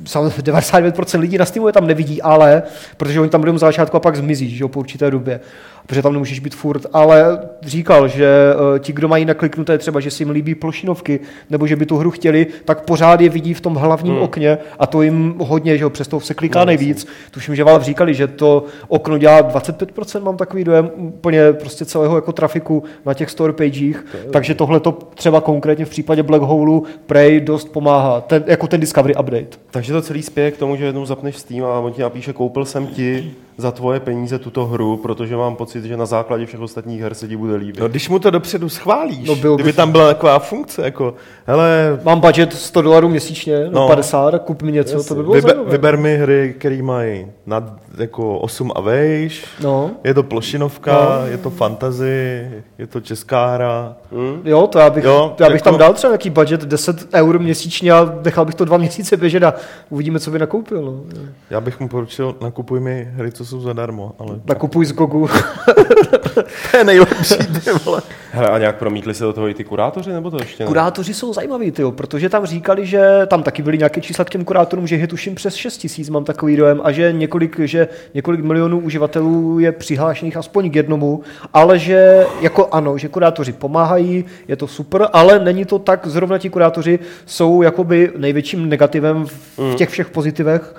99% lidí na Steamu je tam nevidí, ale protože oni tam budou za začátku a pak zmizí, že jo, po určité době, protože tam nemůžeš být furt, ale říkal, že eh, ti, kdo mají nakliknuté třeba, že si jim líbí plošinovky, nebo že by tu hru chtěli, tak pořád je vidí v tom hlavním hmm. okně a to jim hodně, že jo, přesto se kliká no, nejvíc. Tuším, že Valve říkali, že to okno dělá 25%, mám takový dojem, úplně prostě celého jako trafiku na těch store pagech, takže tohle to třeba konkrétně v případě Black Holeu Prey dost pomáhá, ten, jako ten Discovery Update. Takže to celý spěje k tomu, že jednou zapneš Steam a on ti napíše, koupil jsem ti za tvoje peníze tuto hru, protože mám pocit, že na základě všech ostatních her se ti bude líbit. No, když mu to dopředu schválíš, No, no, bylo kdyby by- tam byla taková funkce, jako, hele, Mám budget 100 dolarů měsíčně, no, No. 50, kup mi něco, to by bylo vyber, zajímavé. vyber mi hry, které mají nad jako 8 a vejš, No. je to plošinovka, no. je to fantasy, je to česká hra. Jo, to já bych, Jo, jo, to já bych jako- tam dal třeba nějaký budget 10 eur měsíčně a nechal bych to dva měsíce běžet a uvidíme, co by nakoupil. No. Já bych mu poručil, nakupuj mi hry, co jsou zadarmo, ale Nakupuj z Gogu. to je nejlepší, ty vole. Hele, a nějak promítli se do toho i ty kurátoři, nebo to ještě ne? Kurátoři jsou zajímaví, tyjo, protože tam říkali, že tam taky byly nějaké čísla k těm kurátorům, že je tuším přes 6 tisíc, mám takový dojem, a že několik, že několik milionů uživatelů je přihlášených aspoň k jednomu, ale že jako ano, že kurátoři pomáhají, je to super, ale není to tak, zrovna ti kurátoři jsou jakoby největším negativem v, v těch všech pozitivech,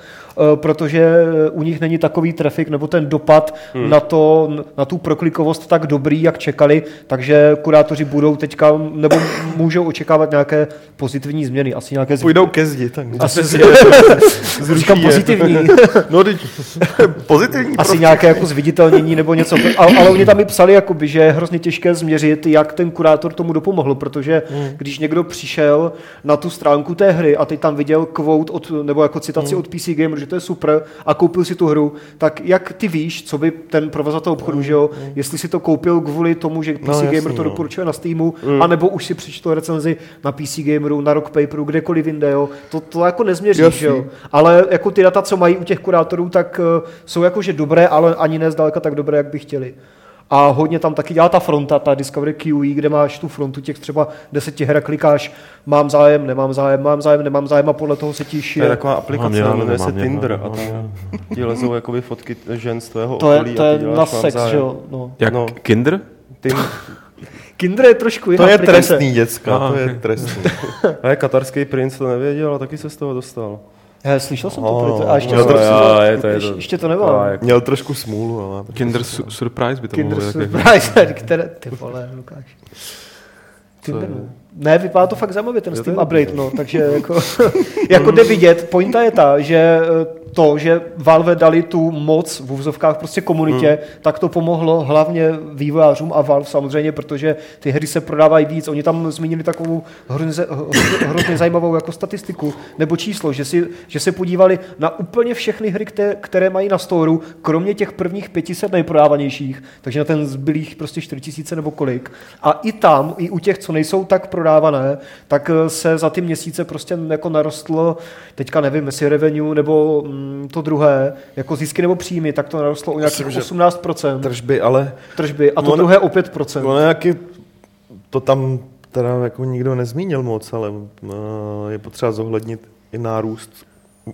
protože u nich není takový trafik nebo ten dopad hmm. na, to, na tu proklikovost tak dobrý, jak čekali, takže kurátoři budou teďka, nebo můžou očekávat nějaké pozitivní změny, asi nějaké z... Půjdou ke zdi, tak asi z... říkám pozitivní, No, teď, pozitivní asi prostě. nějaké jako zviditelnění nebo něco, ale, ale oni tam i psali, jakoby, že je hrozně těžké změřit, jak ten kurátor tomu dopomohl, protože Hmm. když někdo přišel na tu stránku té hry a teď tam viděl quote od, nebo jako citaci Hmm. od PC Gamer, že to je super a koupil si tu hru, tak jak ty víš, co by ten provozovatel obchodu, že jo, jestli si to koupil kvůli tomu, že PC. No, jasný, Gamer to no. doporučuje na Steamu, anebo už si přečetl recenzi na PC Gameru, na Rock Paperu, kdekoliv jinde, jo. To, to jako nezměříš, Jasný. že jo. Ale jako ty data, co mají u těch kurátorů, tak uh, jsou jakože dobré, ale ani ne zdaleka tak dobré, jak by chtěli. A hodně tam taky dělá ta fronta, ta Discovery QE, kde máš tu frontu těch třeba deseti her a klikáš, mám zájem, nemám zájem, mám zájem, nemám zájem a podle toho se ti To je šije. taková aplikace, Mám já, jmenuje se já, Tinder a tam ti lezou jakoby fotky žen z tvého To je, okolí to a je ty děláš na sex, zájem. že jo. No. Jak No. Kinder? Kinder je trošku jiná To je aplikace. trestný, děcka, Aha, to je ok. trestný. ale katarský princ to nevěděl a taky se z toho dostal. He, slyšel jsem to, Oh, oh, a ještě, no, jsem, jo, je to- je to- ještě, to nemám. A, jak- Měl trošku smůlu, ale... Kinder su- Surprise by to Kinder mohlo. Surprise, které, ty vole, Lukáš. Kinder, no. Ne, vypadá to fakt zajímavě, ten Steam to update, no, takže jako, jako jde vidět, pointa je ta, že eh, to, že Valve dali tu moc v úvozovkách prostě komunitě, Hmm. tak to pomohlo hlavně vývojářům a Valve samozřejmě, protože ty hry se prodávají víc. Oni tam zmínili takovou hrozně, hrozně- zajímavou jako statistiku nebo číslo, že, si, že se podívali na úplně všechny hry, které, které mají na storu, kromě těch prvních 500 nejprodávanějších, takže na ten zbylých prostě 4000 nebo kolik. A i tam, i u těch, co nejsou tak prodávané, tak eh, se za ty měsíce prostě jako narostlo, teďka nevím, jestli revenue nebo mm, to druhé, jako zisky nebo příjmy, tak to narostlo o nějakých Myslím, že 18% Tržby, ale tržby a to Ono- druhé o 5%. ono nějaký... To tam teda jako nikdo nezmínil moc, ale uh, je potřeba zohlednit i nárůst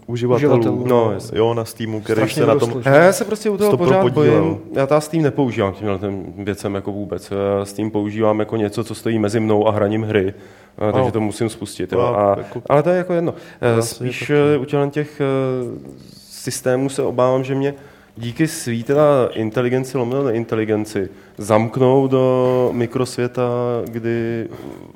uživatelů, Uživatelů. no, jo, na Steamu, který Strašně se na tom... Já se prostě u toho pořád podílel. bojím. Já ta Steam nepoužívám těm věcem jako vůbec. Já Steam používám jako něco, co stojí mezi mnou a hraním hry. A, takže No. to musím spustit. Jo. A, jako- ale to je jako jedno. Eh, Vlastně Spíš taky. eh, u těch eh, systémů se obávám, že mě díky svý teda inteligenci, lomeno neinteligenci, zamknou do mikrosvěta, kdy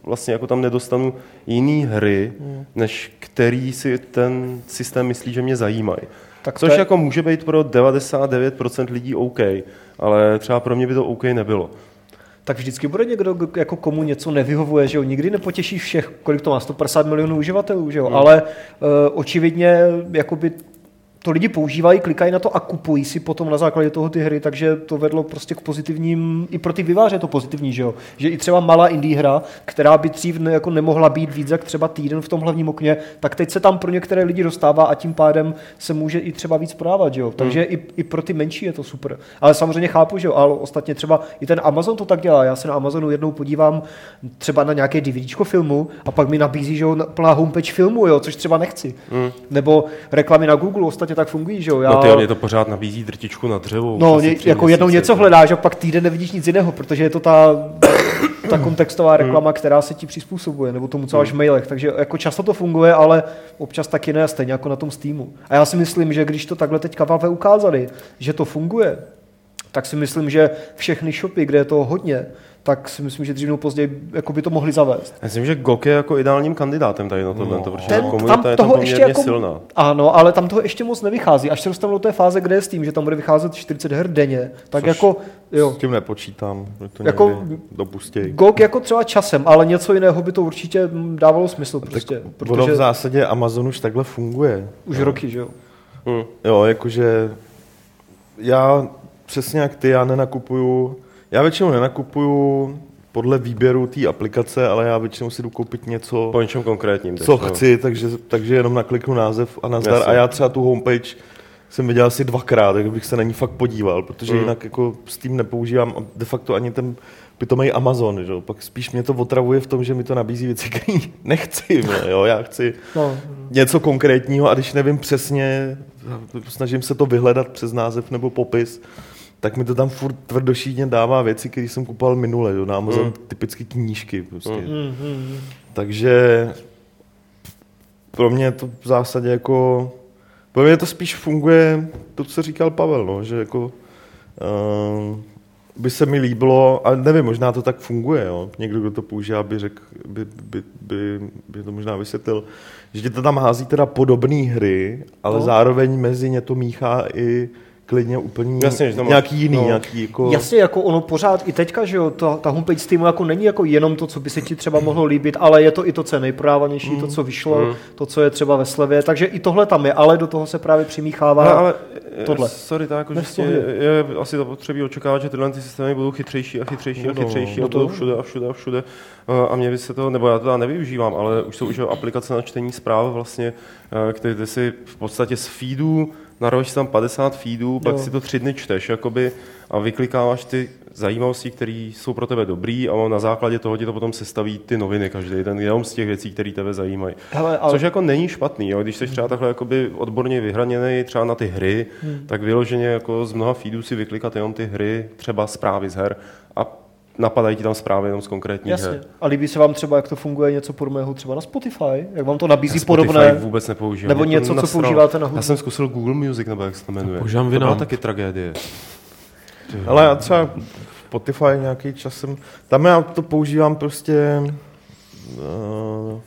vlastně jako tam nedostanu jiný hry, než který si ten systém myslí, že mě zajímají. Tak Což je- jako může být pro 99% lidí OK, ale třeba pro mě by to OK nebylo. tak vždycky bude někdo, jako komu něco nevyhovuje, že jo, nikdy nepotěšíš všech, kolik to má, 150 milionů uživatelů, že jo, Hmm. ale uh, očividně, jakoby to lidi používají, klikají na to a kupují si potom na základě toho ty hry, takže to vedlo prostě k pozitivním, i pro ty vyváře je to pozitivní, že jo, že i třeba malá indie hra, která by dřív ne, jako nemohla být víc jak třeba týden v tom hlavním okně, tak teď se tam pro některé lidi dostává a tím pádem se může i třeba víc prodávat, že jo, takže i, i pro ty menší je to super. Ale samozřejmě chápu, že jo, ale ostatně třeba i ten Amazon to tak dělá, já se na Amazonu jednou podívám třeba na nějaké DVDčko filmu a pak mi nabízí, že jo, plná homepage filmu, jo, což třeba nechci. Nebo reklamy na Google. Ostatně tak fungují, že jo. Já... No ty, oni to pořád nabízí drtičku na dřevo. No, ně, jako jednou něco to- hledáš a pak týden nevidíš nic jiného, protože je to ta, ta kontextová reklama, která se ti přizpůsobuje, nebo tomu, co máš v mailech. Takže jako často to funguje, ale občas taky ne, stejně jako na tom Steamu. A já si myslím, že když to takhle teďka Valve ukázali, že to funguje, tak si myslím, že všechny shopy, kde je toho hodně, tak si myslím, že dřív nebo později jako by to mohli zavést. Já myslím, že GOG je jako ideálním kandidátem tady na tohle, no. protože Ten, komunita tam je tam toho poměrně ještě jako, silná. Ano, ale tam toho ještě moc nevychází. Až se dostanu do té fáze, kde je s tím, že tam bude vycházet 40 her denně, tak Což jako, jo, S tím nepočítám, že to Jako- dopustějí. GOG jako třeba časem, ale něco jiného by to určitě dávalo smysl prostě, Tak ono protože v zásadě Amazon už takhle funguje. už roky, že jo. Hm. Jo, jakože já přesně jak ty, já nenakupuju, já většinou nenakupuju podle výběru té aplikace, ale já většinou si jdu koupit něco, Po něčem konkrétním. teď, co no. chci, takže, takže jenom nakliknu název a nazdar. Jasně. A já třeba tu homepage jsem viděl asi dvakrát, tak bych se na ní fakt podíval, protože Mm. jinak jako s tím nepoužívám a de facto ani ten pitomej Amazon, že? jo. pak spíš mě to otravuje v tom, že mi to nabízí věci, které nechci, vole, jo, já chci No, něco konkrétního a když nevím přesně, snažím se to vyhledat přes název nebo popis, tak mi to tam furt tvrdošídně dává věci, které jsem kupoval minule, jo, na Amazon, Mm. typicky knížky prostě. Mm. mm, mm, Takže pro mě to v zásadě jako, pro mě to spíš funguje to, co říkal Pavel, no, že jako uh, by se mi líbilo, a nevím, možná to tak funguje, jo. někdo, kdo to používá, by, řek, by, by, by, by to možná vysvětlil, že ti to tam hází teda podobné hry, ale No. no. zároveň mezi ně to míchá i klidně úplně Jasně, že tam nějaký jiný, no. nějaký jako... Jasně, jako ono pořád i teďka, že jo, ta, ta homepage Steamu jako není jako jenom to, co by se ti třeba mohlo líbit, ale je to i to, co je nejprodávanější, Mm. to, co vyšlo, Mm. to, co je třeba ve slevě, takže i tohle tam je, ale do toho se právě přimíchává. Ale, ale tohle. tohle. sorry, tak jako, že je, je, asi to potřebí očekávat, že tyhle ty systémy budou chytřejší a chytřejší a Budou, chytřejší no a budou to- všude a všude a všude. Eh, A mě by se to, nebo já to teda nevyužívám, ale už jsou už aplikace na čtení zpráv vlastně, eh, které ty si v podstatě z feedů narovíš tam 50 feedů, pak Jo. si to tři dny čteš jakoby, a vyklikáváš ty zajímavosti, které jsou pro tebe dobrý a na základě toho ti to potom sestaví ty noviny každý den, jenom z těch věcí, které tebe zajímají. Hele, ale... Což jako není špatný, jo? když jsi třeba takhle jakoby odborně vyhraněný třeba na ty hry, hmm. tak vyloženě jako z mnoha feedů si vyklikat jenom ty hry, třeba zprávy z her napadají ti tam zprávy jenom z konkrétních Jasně. her. A líbí se vám třeba, jak to funguje něco podobného třeba na Spotify? Jak vám to nabízí Já Spotify podobné? vůbec nepoužívám. Nebo něco, co používáte na hudbu? Já jsem zkusil Google Music, nebo jak se to jmenuje. používám to byla taky tragédie. Ale já třeba Spotify nějaký časem, tam já to používám prostě eh,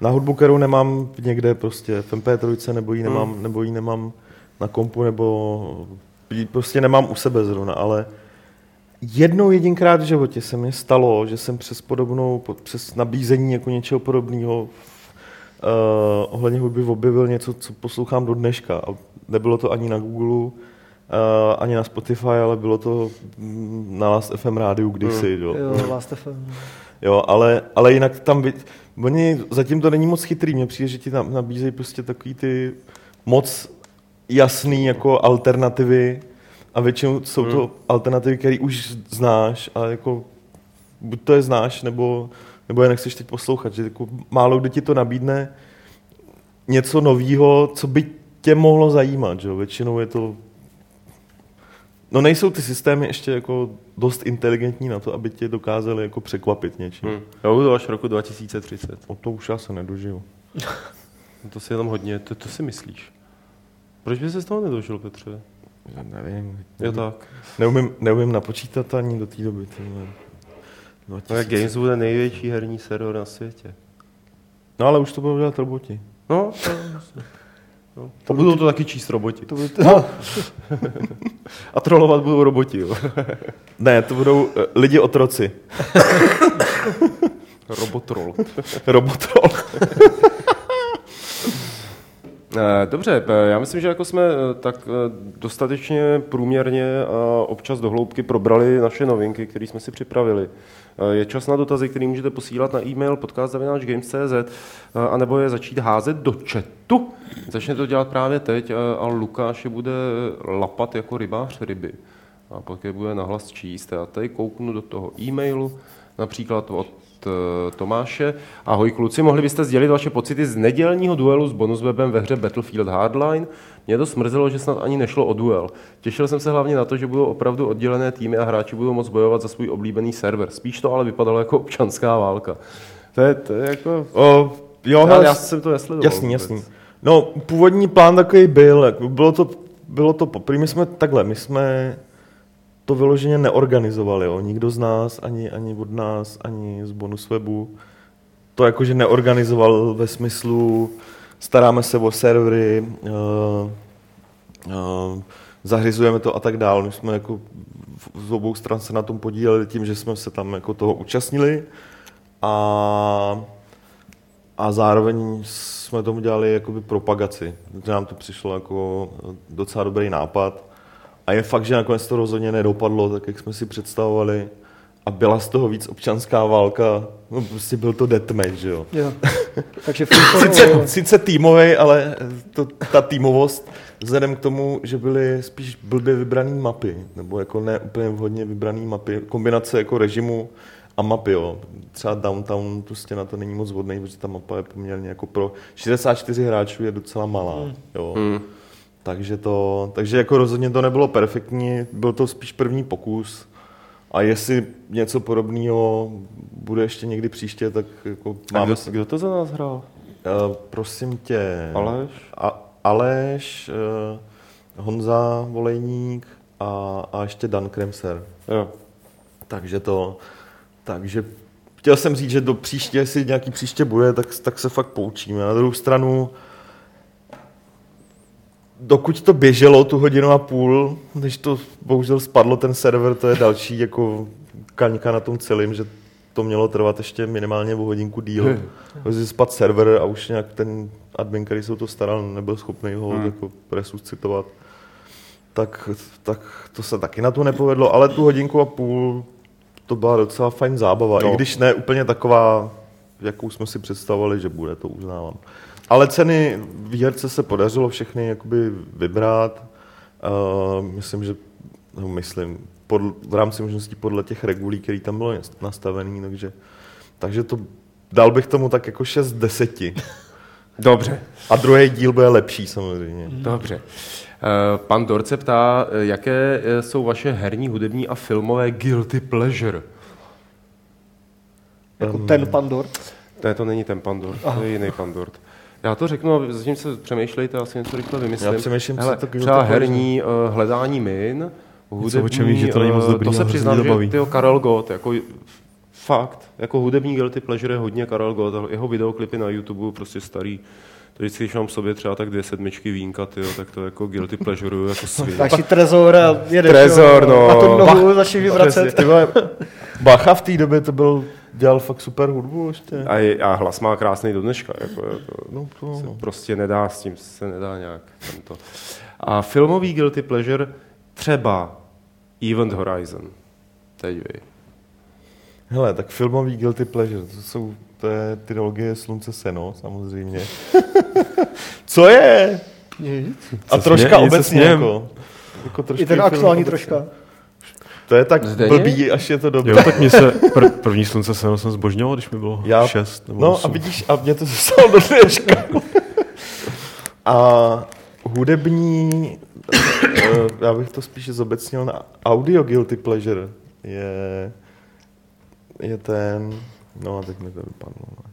na hudbu, kterou nemám někde prostě v MP3, nebo ji nemám, Hmm. nebo ji nemám na kompu, nebo ji prostě nemám u sebe zrovna, ale jednou jedinkrát v životě se mi stalo, že jsem přes podobnou, po- přes nabízení jako něčeho podobného uh, ohledně hudby objevil něco, co poslouchám do dneška. A nebylo to ani na Google, uh, ani na Spotify, ale bylo to mm, na Last FM rádiu kdysi. Hmm. Jo. Jo, Last FM. Jo, ale, ale jinak tam, vid- oni, zatím to není moc chytrý, mně přijde, že ti tam nabízejí prostě takový ty moc jasný jako alternativy a většinou jsou to Hmm. alternativy, které už znáš a jako buď to je znáš, nebo, nebo je nechceš teď poslouchat, že jako málo kdo ti to nabídne něco nového, co by tě mohlo zajímat, že? Většinou je to... No nejsou ty systémy ještě jako dost inteligentní na to, aby tě dokázali jako překvapit něčím. Hmm. Hm. Jo, to až roku 2030. O to už já se nedožiju. To si jenom hodně, to, to si myslíš. Proč by se z toho nedožil, Petře? Já nevím. Je tak. Neumím, neumím napočítat ani do té doby. No, jak 2000. Games bude největší herní server na světě. No ale už to budou dělat roboti. No, to, no. to budou to taky číst roboti. To by, no, A trolovat budou roboti, jo. Ne, to budou eh, lidi otroci. Robotrol. Robotrol. Eh, Dobře, eh, já myslím, že jako jsme eh, tak dostatečně průměrně a občas do hloubky probrali naše novinky, které jsme si připravili. Je čas na dotazy, které můžete posílat na e-mail podcast.games.cz eh, anebo je začít házet do chatu. Začne to dělat právě teď a Lukáš je bude lapat jako rybář ryby. A pak je bude nahlas číst. Já tady kouknu do toho e-mailu, například od eh, Tomáše. Ahoj kluci, mohli byste sdělit vaše pocity z nedělního duelu s bonuswebem ve hře Battlefield Hardline? Mě to smrzelo, že snad ani nešlo o duel. Těšil jsem se hlavně na to, že budou opravdu oddělené týmy a hráči budou moct bojovat za svůj oblíbený server. Spíš to ale vypadalo jako občanská válka. To je, to je jako... O, jo, Ale hele, já jsem to nesledoval. Jasný, vůbec. jasný. No, původní plán takový byl, jako bylo to, bylo to poprvé, my jsme takhle, my jsme to vyloženě neorganizovali, jo. nikdo z nás, ani, ani od nás, ani z Bonuswebu, to jakože neorganizoval ve smyslu, staráme se o servery, uh, uh, zahrizujeme to a tak dále. My jsme jako z obou stran se na tom podíleli tím, že jsme se tam jako toho účastnili a a zároveň jsme tomu dělali jakoby propagaci. Že nám to přišlo jako docela dobrý nápad. A je fakt, že nakonec to rozhodně nedopadlo tak, jak jsme si představovali. A byla z toho víc občanská válka. No prostě byl to deathmatch, že jo. jo. Takže Sice, sice týmový, ale to, ta týmovost vzhledem k tomu, že byly spíš blbě vybrané mapy, nebo jako ne úplně vhodně vybrané mapy, kombinace jako režimu a mapy, jo. Třeba Downtown prostě na to není moc vhodný, protože ta mapa je poměrně jako pro 64 hráčů je docela malá, jo. Hmm. Takže to, takže jako rozhodně to nebylo perfektní, byl to spíš první pokus. A jestli něco podobného bude ještě někdy příště, tak jako A máme kdo, kdo to za nás hrál? Uh, prosím tě. Aleš? A, Aleš, uh, Honza Volejník a, a ještě Dan Kremser. Jo. Takže to, takže chtěl jsem říct, že do příště, jestli nějaký příště bude, tak, tak se fakt poučíme. Na druhou stranu, dokud to běželo tu hodinu a půl, když to bohužel spadlo ten server, to je další jako kaňka na tom celém, že to mělo trvat ještě minimálně o hodinku díl. Protože spad server a už nějak ten admin, který se o to staral, nebyl schopný ho Hmm. jako resuscitovat. Tak, tak to se taky na to nepovedlo, ale tu hodinku a půl to byla docela fajn zábava, No. i když ne úplně taková, jakou jsme si představovali, že bude, to uznávám. Ale ceny výherce se podařilo všechny jakoby vybrat. Uh, myslím, že, no myslím, pod, v rámci možností podle těch regulí, které tam bylo nastavený, takže, takže to dal bych tomu tak jako 6 z 10. Dobře. A druhý díl bude lepší samozřejmě. Dobře. Eh, Pan Dorce ptá, jaké eh, jsou vaše herní, hudební a filmové guilty pleasure? Jako ten Pandor. Ne, to není ten Pandor, to je jiný Pandort. Já to řeknu, a zatím se přemýšlejte, asi něco rychle vymyslím. Já přemýšlím, co Hele, to guilty třeba pleasure. herní uh, hledání min, hudební, o čem víš, že to není moc eh, dobrý, to se přiznám, že to baví. tyjo, Karel Gott, jako fakt, jako hudební guilty pleasure je hodně Karel Gott, ale jeho videoklipy na YouTube prostě starý, to vždycky, když mám v sobě třeba tak dvě sedmičky vínka, tyjo, tak to jako guilty pleasure jako. Dáš si trezor a jedeš. Trezor, jo. no. A tu nohu začneš vyvracet. Bacha v té době to byl, dělal fakt super hudbu ještě. A, je, a hlas má krásný do dneška, jako, jako No, to, se no. prostě nedá s tím, se nedá nějak tento. A filmový guilty pleasure třeba Event Horizon. Teď vy. Hele, tak filmový guilty pleasure, to jsou, to je trilogie Slunce Seno, samozřejmě. Co je? A Se troška nic obecně jako. jako trošku I ten aktuální obecně. troška. To je tak Zdeněk? blbý, až je to dobré. Jo, tak mě se pr- první slunce se jsem zbožňoval, když mi bylo Já- šest nebo No a osm. vidíš, a mě to zůstalo do dneška. A hudební, eh, já bych to spíše zobecnil na audio guilty pleasure, je, je ten, no a teď mi to vypadlo. ne.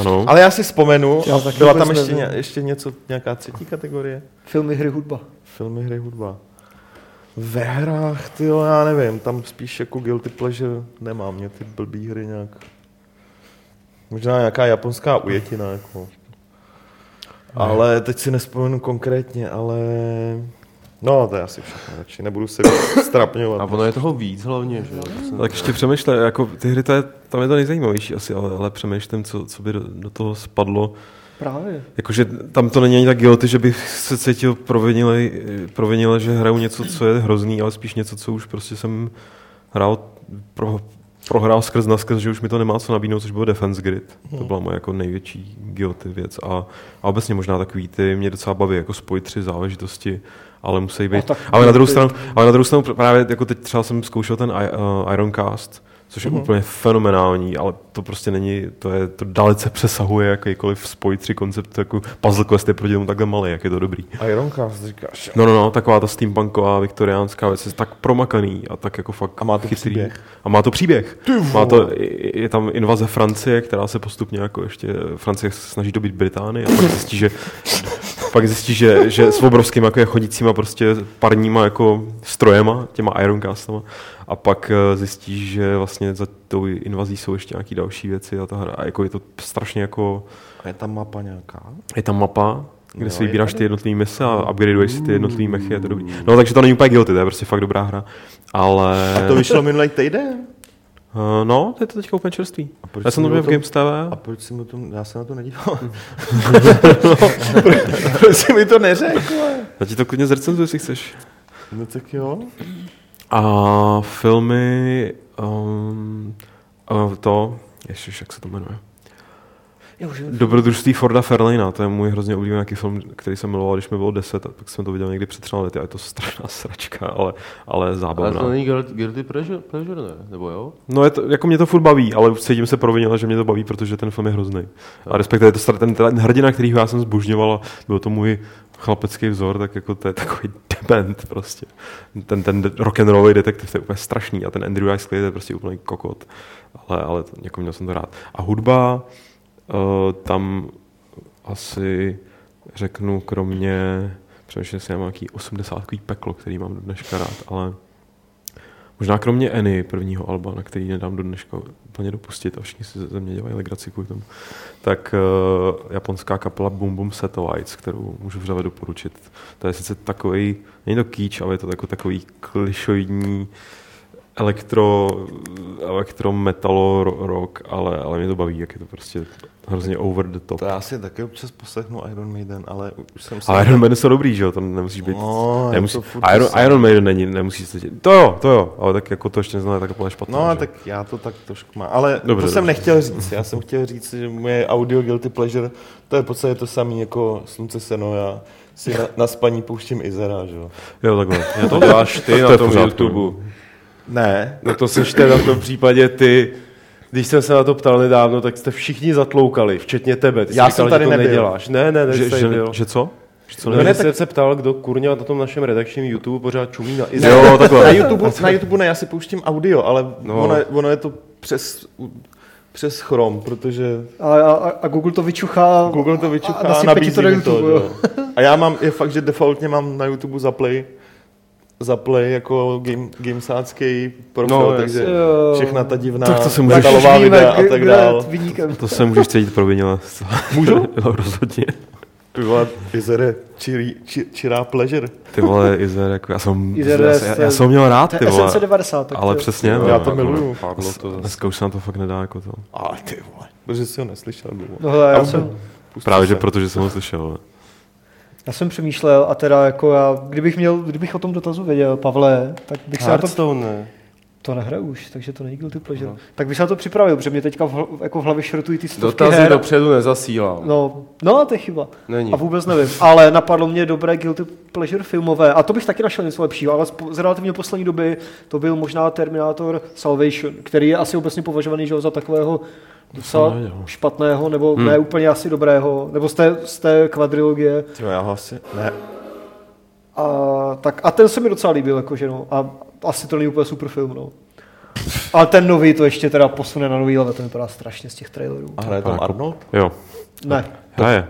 Ano. Ale já si vzpomenu, Já byla tam ještě, ně, ještě něco, nějaká třetí kategorie? Filmy, hry, hudba. Filmy, hry, hudba. Ve hrách, ty já nevím, tam spíš jako guilty pleasure nemám, mě ty blbý hry nějak... Možná nějaká japonská ujetina, jako. Ale teď si nespomenu konkrétně, ale... No, to je asi všechno, radši nebudu se strapňovat. A ono je toho víc hlavně, že jo? Tak ještě přemýšlej, jako ty hry, to je, tam je to nejzajímavější asi, ale, ale přemýšlím, co, co by do, do toho spadlo. Právě. Jakože tam to není ani tak guilty, že bych se cítil provinile, provinile, že hraju něco, co je hrozný, ale spíš něco, co už prostě jsem hrál, pro, prohrál skrz na skrz, že už mi to nemá co nabídnout, což bylo Defense Grid. To byla moje jako největší guilty věc. A, a obecně možná takový ty, mě docela baví jako spojit tři záležitosti, ale musí být. tak ale, na druhou stranu, ale na druhou stranu právě jako teď třeba jsem zkoušel ten uh, Ironcast, což je úplně fenomenální, ale to prostě není, to je, to dalece přesahuje jakýkoliv spoj tři koncept, jako puzzle quest je proti tomu takhle malý, jak je to dobrý. Ironcast říkáš. No, no, no, taková ta steampunková viktoriánská věc je tak promakaný a tak jako fakt A má to chytrý. příběh? A má to příběh. Má to, je je tam invaze Francie, která se postupně jako ještě, Francie se snaží dobít Británii a pak zjistí, že pak zjistí, že, že s obrovskými jako chodícíma prostě parníma jako strojema, těma Ironcastama a pak eh, zjistí, že vlastně za tou invazí jsou ještě nějaké další věci a ta hra, a jako je to strašně jako A je tam mapa nějaká? je tam mapa, kde Jo, si je vybíráš ty jednotlivé mise a upgradeuješ si ty jednotlivé mechy, je to dobrý. No takže to není úplně guilty, to je prostě fakt dobrá hra. Ale... A to vyšlo minulý týden? Uh, no, to je to teďka úplně čerstvý. proč Já jsem to měl v tom- Games TV. A proč si mi to, já se na to nedíval. proč jsi mi to neřekl? Já ti to klidně zrecenzuji, jestli chceš. No tak jo. A filmy... Um, to... Ježiš, jak se to jmenuje? Dobrodružství Forda Fairlanea, to je můj hrozně oblíbený nějaký film, který jsem miloval, když mi bylo 10, a pak jsem to viděl někdy před třema lety a je to strašná sračka, ale, ale Ale zábavná. to není guilty- pleasure, pleasure ne? Nebo jo? No, je to, jako mě to furt baví, ale už cítím se provinila, že mě to baví, protože ten film je hrozný. A respektive je to ten, ten hrdina, kterýho já jsem zbožňoval, a byl to můj chlapecký vzor, tak jako to je takový dement prostě. Ten, ten rock and rollový detektiv, to je úplně strašný a ten Andrew Ice Clay to je prostě úplný kokot. Ale, ale to, jako měl jsem to rád. A hudba, tam asi řeknu kromě, přemýšlím si, já mám nějaký 80 peklo, který mám do dneška rád, ale Možná kromě Eny, prvního alba, na který nedám do dneška úplně dopustit a všichni si ze mě dělají legraci kvůli tomu, tak uh, japonská kapela Boom Boom Satellites, kterou můžu vřele doporučit. To je sice takový, není to kýč, ale je to takový klišoidní elektro, elektro metalo ro- rock, ale, ale mě to baví, jak je to prostě hrozně over the top. To já si taky občas poslechnu Iron Maiden, ale už jsem se... A Iron Maiden jsou dobrý, že jo, tam nemusíš být... No, nemusí, Iron, samé. Iron Maiden není, nemusíš se... To jo, to jo, ale tak jako to ještě neznamená tak úplně špatné. No, že? tak já to tak trošku mám. Ale Dobře, dobře, to jsem dobře. nechtěl říct. Já jsem chtěl říct, že moje audio guilty pleasure, to je v podstatě to samé jako Slunce seno. Já si na, na spaní pouštím Izera, že jo. Jo, takhle. Já to děláš ty To je na tom. YouTube. Ne, No to seš teda v tom případě ty. Když jsem se na to ptal nedávno, tak jste všichni zatloukali, včetně tebe. Ty jsi Já říkal, jsem tady že to nebyl. neděláš. Ne, ne, ne, Že, jsi tady že, byl. že co? Že co No, ne? ne, jsem se ptal, kdo kurňa na tom našem redakčním YouTube pořád čumí na Izrael. Jo, na, takhle. YouTube, na YouTube ne, já si pouštím audio, ale No. no. ono, je, ono je to přes, přes Chrome, protože A, a, a Google to vyčuchá. Google to vyčuchá a a, nabízí to na mi to. YouTube, jo. jo. A já mám, je fakt, že defaultně mám na YouTube za play, za play jako game, gamesácký profil, No, no, takže Jo. všechna ta divná Tak to si můžeš- metalová videa a tak dál. viníkem. To se můžeš cítit provinile. Můžu? no, rozhodně. Ty vole, Izere, čirý, či, čirá pleasure. Ty vole, Izer, jako já jsem, Izer já, já, já jsem měl rád, To ty vole. SNC90. tak Ale to- přesně, Jo, no, já to jako miluju. To zase. Dneska už se na to fakt nedá jako to. Ale ty vole, protože jsi ho neslyšel dlouho. No hele, já A jsem, Právě, že se. protože jsem ho slyšel. Já jsem přemýšlel a teda jako já, kdybych měl, kdybych o tom dotazu věděl, Pavle, tak bych se na to, ne. to nehraju už, takže to není guilty pleasure. No. Tak bych se na to připravil, protože mě teďka v, hl- jako v hlavě šrotují ty stovky Dotazy her. dopředu nezasílám. No, no, to je chyba. Není. A vůbec nevím. Ale napadlo mě dobré guilty pleasure filmové. A to bych taky našel něco lepšího, ale z, relativně poslední doby to byl možná Terminator Salvation, který je asi obecně považovaný že, za takového docela špatného, nebo hmm. ne úplně asi dobrého, nebo z té, z té kvadrilogie. Tyjo, já ho asi, ne, A, tak, a ten se mi docela líbil, jakože no. A asi to není úplně super film, no. Ale ten nový to ještě teda posune na nový level, to vypadá strašně z těch trailerů. a hraje tam Arnold? Jo, Ne, hraje.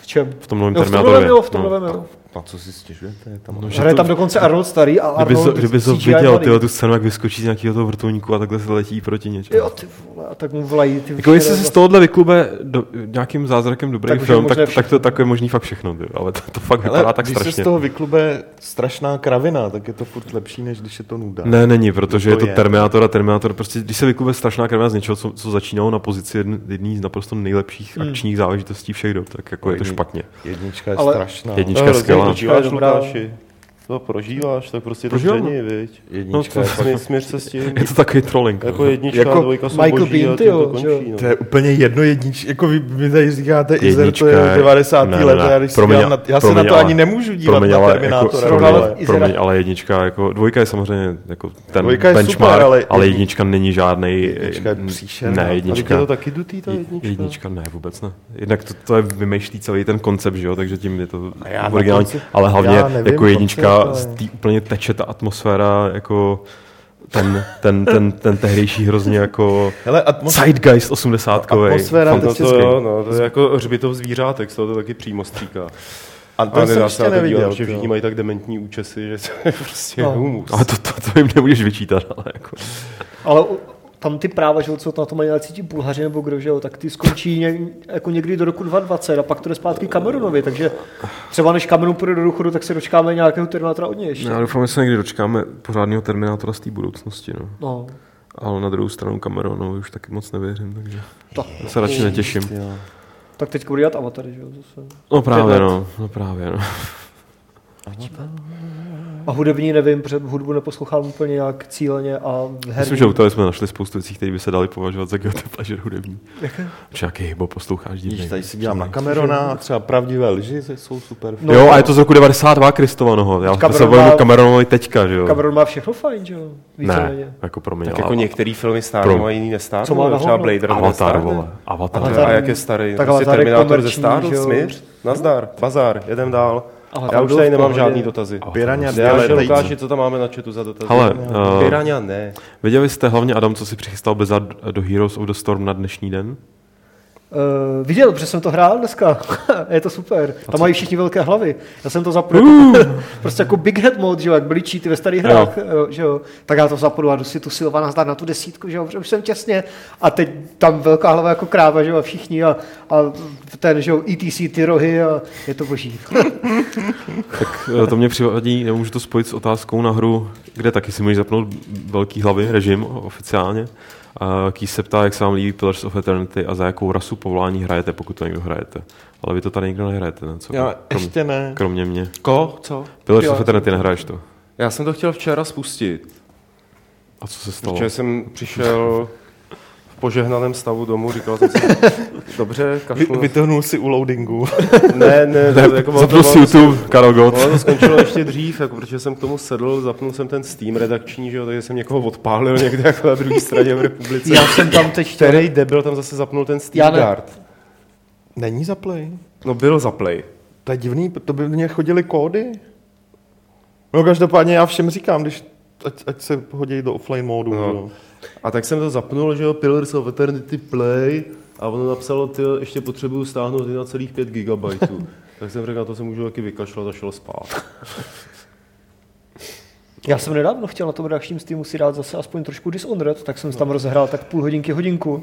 v čem? V tom novém Jo, v tom novém, jo, v tom No. novém, jo. Na co si stěžujete? Je tam No, že Hraje to- tam dokonce Arnold starý a Kdyby Arnold to, kdyby to viděl, tyhle, tu scénu, jak vyskočí z nějakého toho vrtulníku a takhle se letí proti něčemu. Jo, ty vole, a tak mu volají ty Jako jestli se z tohohle vyklube do, nějakým zázrakem dobrý Tak film, tak, tak, to, tak je možný fakt všechno, ty, ale to, to fakt vypadá Ale tak když se strašně. z toho vyklube strašná kravina, tak je to furt lepší, než když je to nuda. Ne, není, protože To je to je. Terminátor a Terminátor, prostě když se vyklube strašná krvina z něčeho, co, co začínalo na pozici jedn- jedný z naprosto nejlepších Hmm. akčních záležitostí všech dob, tak jako je to špatně. Jednička je strašná. Jednička skvělá. Prožíváš, Jednička je dobrá. To prožíváš, tak prostě to Prožívám. stejně, viď? Jednička No, je to- fakt... Směř, směř se s tím. Je to takový trolling. Jako no. jednička, Jako dvojka jsou Michael boží Biehn, a tím to končí. No. To je úplně jedno jednič, jako vy, vy tady říkáte Izer, to Jednička je je- 90. ne, ne, let, ne. já, když si Promiň, na, já se promiň, na to ale- ani nemůžu dívat Promiň, na ale, Terminátora. jako, vole. Izrael. promiň, ale jednička, jako, dvojka je samozřejmě jako ten Dvojka je benchmark, super, ale ale jedni- jednička není žádný. Jednička je příšerná. Ne, jednička. je to taky dutý, ta jednička? Jednička ne, vůbec ne. Jednak to, to je vymýšlí celý ten koncept, že jo, takže tím je to originální, ale hlavně jako jednička, z té úplně teče ta atmosféra, jako ten, ten, ten, ten tehdejší hrozně jako Hele, atmos- Zeitgeist 80 Atmosféra No to se jo, no, to je jako hřbitov zvířátek, z toho to taky přímo stříká. A A to jsem ještě to neviděl. dívat, že všichni mají tak dementní účesy, že to je prostě No. humus. Ale to, to, to jim nemůžeš vyčítat, ale jako. Ale tam ty práva, že co na to mají ti Bulhaři nebo kdo, že jo, tak ty skončí ně, jako někdy do roku 2020 a pak to jde zpátky Cameronovi, takže třeba než Cameron půjde do důchodu, tak se dočkáme nějakého Terminátora od něj ještě. Já doufám, že se někdy dočkáme pořádného Terminátora z té budoucnosti, no. No, Ale na druhou stranu Cameronovi už taky moc nevěřím, takže tak, já se radši netěším. Jo. tak teď bude dělat Avatary, že jo, zase. No právě, no, no právě, no. A hudební nevím, protože hudbu neposlouchám úplně nějak cíleně a herní. Myslím, že u toho jsme našli spoustu věcí, které by se daly považovat za guilty pleasure hudební. Protože jaký hybo posloucháš divný. Vidíš, tady si dělám na Camerona a třeba pravdivé lži jsou super. No, jo, a je to z roku 92 Kristovanoho. Já Cameron se bavím o Cameronovi teďka, že jo? Cameron má všechno fajn, že jo, ne, jako pro mě. Tak jako některý filmy stárnou Pro- a jiný nestárnou. Co má na třeba? Blade Runner Avatar, vole. Avatar. Avatar. A jak je starý? Tak prostě Avatar je Terminátor ze komerční, stárl, že jo? smíř, nazdar, bazar, jedem dál. Ale Já už tady nemám pohodě. žádný dotazy. Piranha Já. Lukáši, co tam máme na chatu za dotazy? Hele, uh, Piranha ne. viděli jste hlavně Adam, co si přichystal Blizzard do Heroes of the Storm na dnešní den? Uh, viděl, protože jsem to hrál dneska. je to super. Tam mají všichni velké hlavy. Já jsem to zapnul. Uh. prostě jako Big Head mode, že jo, jak byly cheaty ve starých hrách, jo. že jo. Tak já to zapnu a jdu si tu Silva nazdar na tu desítku, že jo, protože už jsem těsně. A teď tam velká hlava jako kráva, že jo, a všichni a, a ten, že jo, ETC, ty rohy a je to boží. Tak eh, to mě přivadí, nemůžu to spojit s otázkou na hru, kde taky si můžeš zapnout velký hlavy, režim oficiálně. A Ký se ptá, jak se vám líbí Pillars of Eternity a za jakou rasu povolání hrajete, pokud to někdo hrajete. Ale vy to tady nikdo nehrajete, ne? Co? Já Krom, ještě ne. kromě mě. Ko? Co? Pillars Jo. of Eternity nehraješ to. Já jsem to chtěl včera spustit, A co se stalo? protože jsem přišel požehnaném stavu domů, říkal jsem si, dobře, Vy, kašlu. vytrhnul si u loadingu. Ne, ne, ne, jako Zapnul to- si YouTube, Karol Gott. To skončilo ještě dřív, jako, protože jsem k tomu sedl, zapnul jsem ten Steam redakční, že jo, takže jsem někoho odpálil někde jako na druhé straně v republice. Já jsem tam teď chtěl. Který debil tam zase zapnul ten Steam ne. Guard? Není za play. No byl za play. To je divný, to by mě chodily kódy. No každopádně já všem říkám, když ať, ať se hodí do offline módu. No. No. A tak jsem to zapnul, že jo, Pillars of Eternity Play a ono napsalo, ty ještě potřebuju stáhnout 1,5 gigabajtů. tak jsem řekl, na to se můžu taky vykašlat a šel spát. Já jsem nedávno chtěl na tom redakčním Steamu si dát zase aspoň trošku Dishonored, tak jsem tam rozehrál tak půl hodinky, hodinku.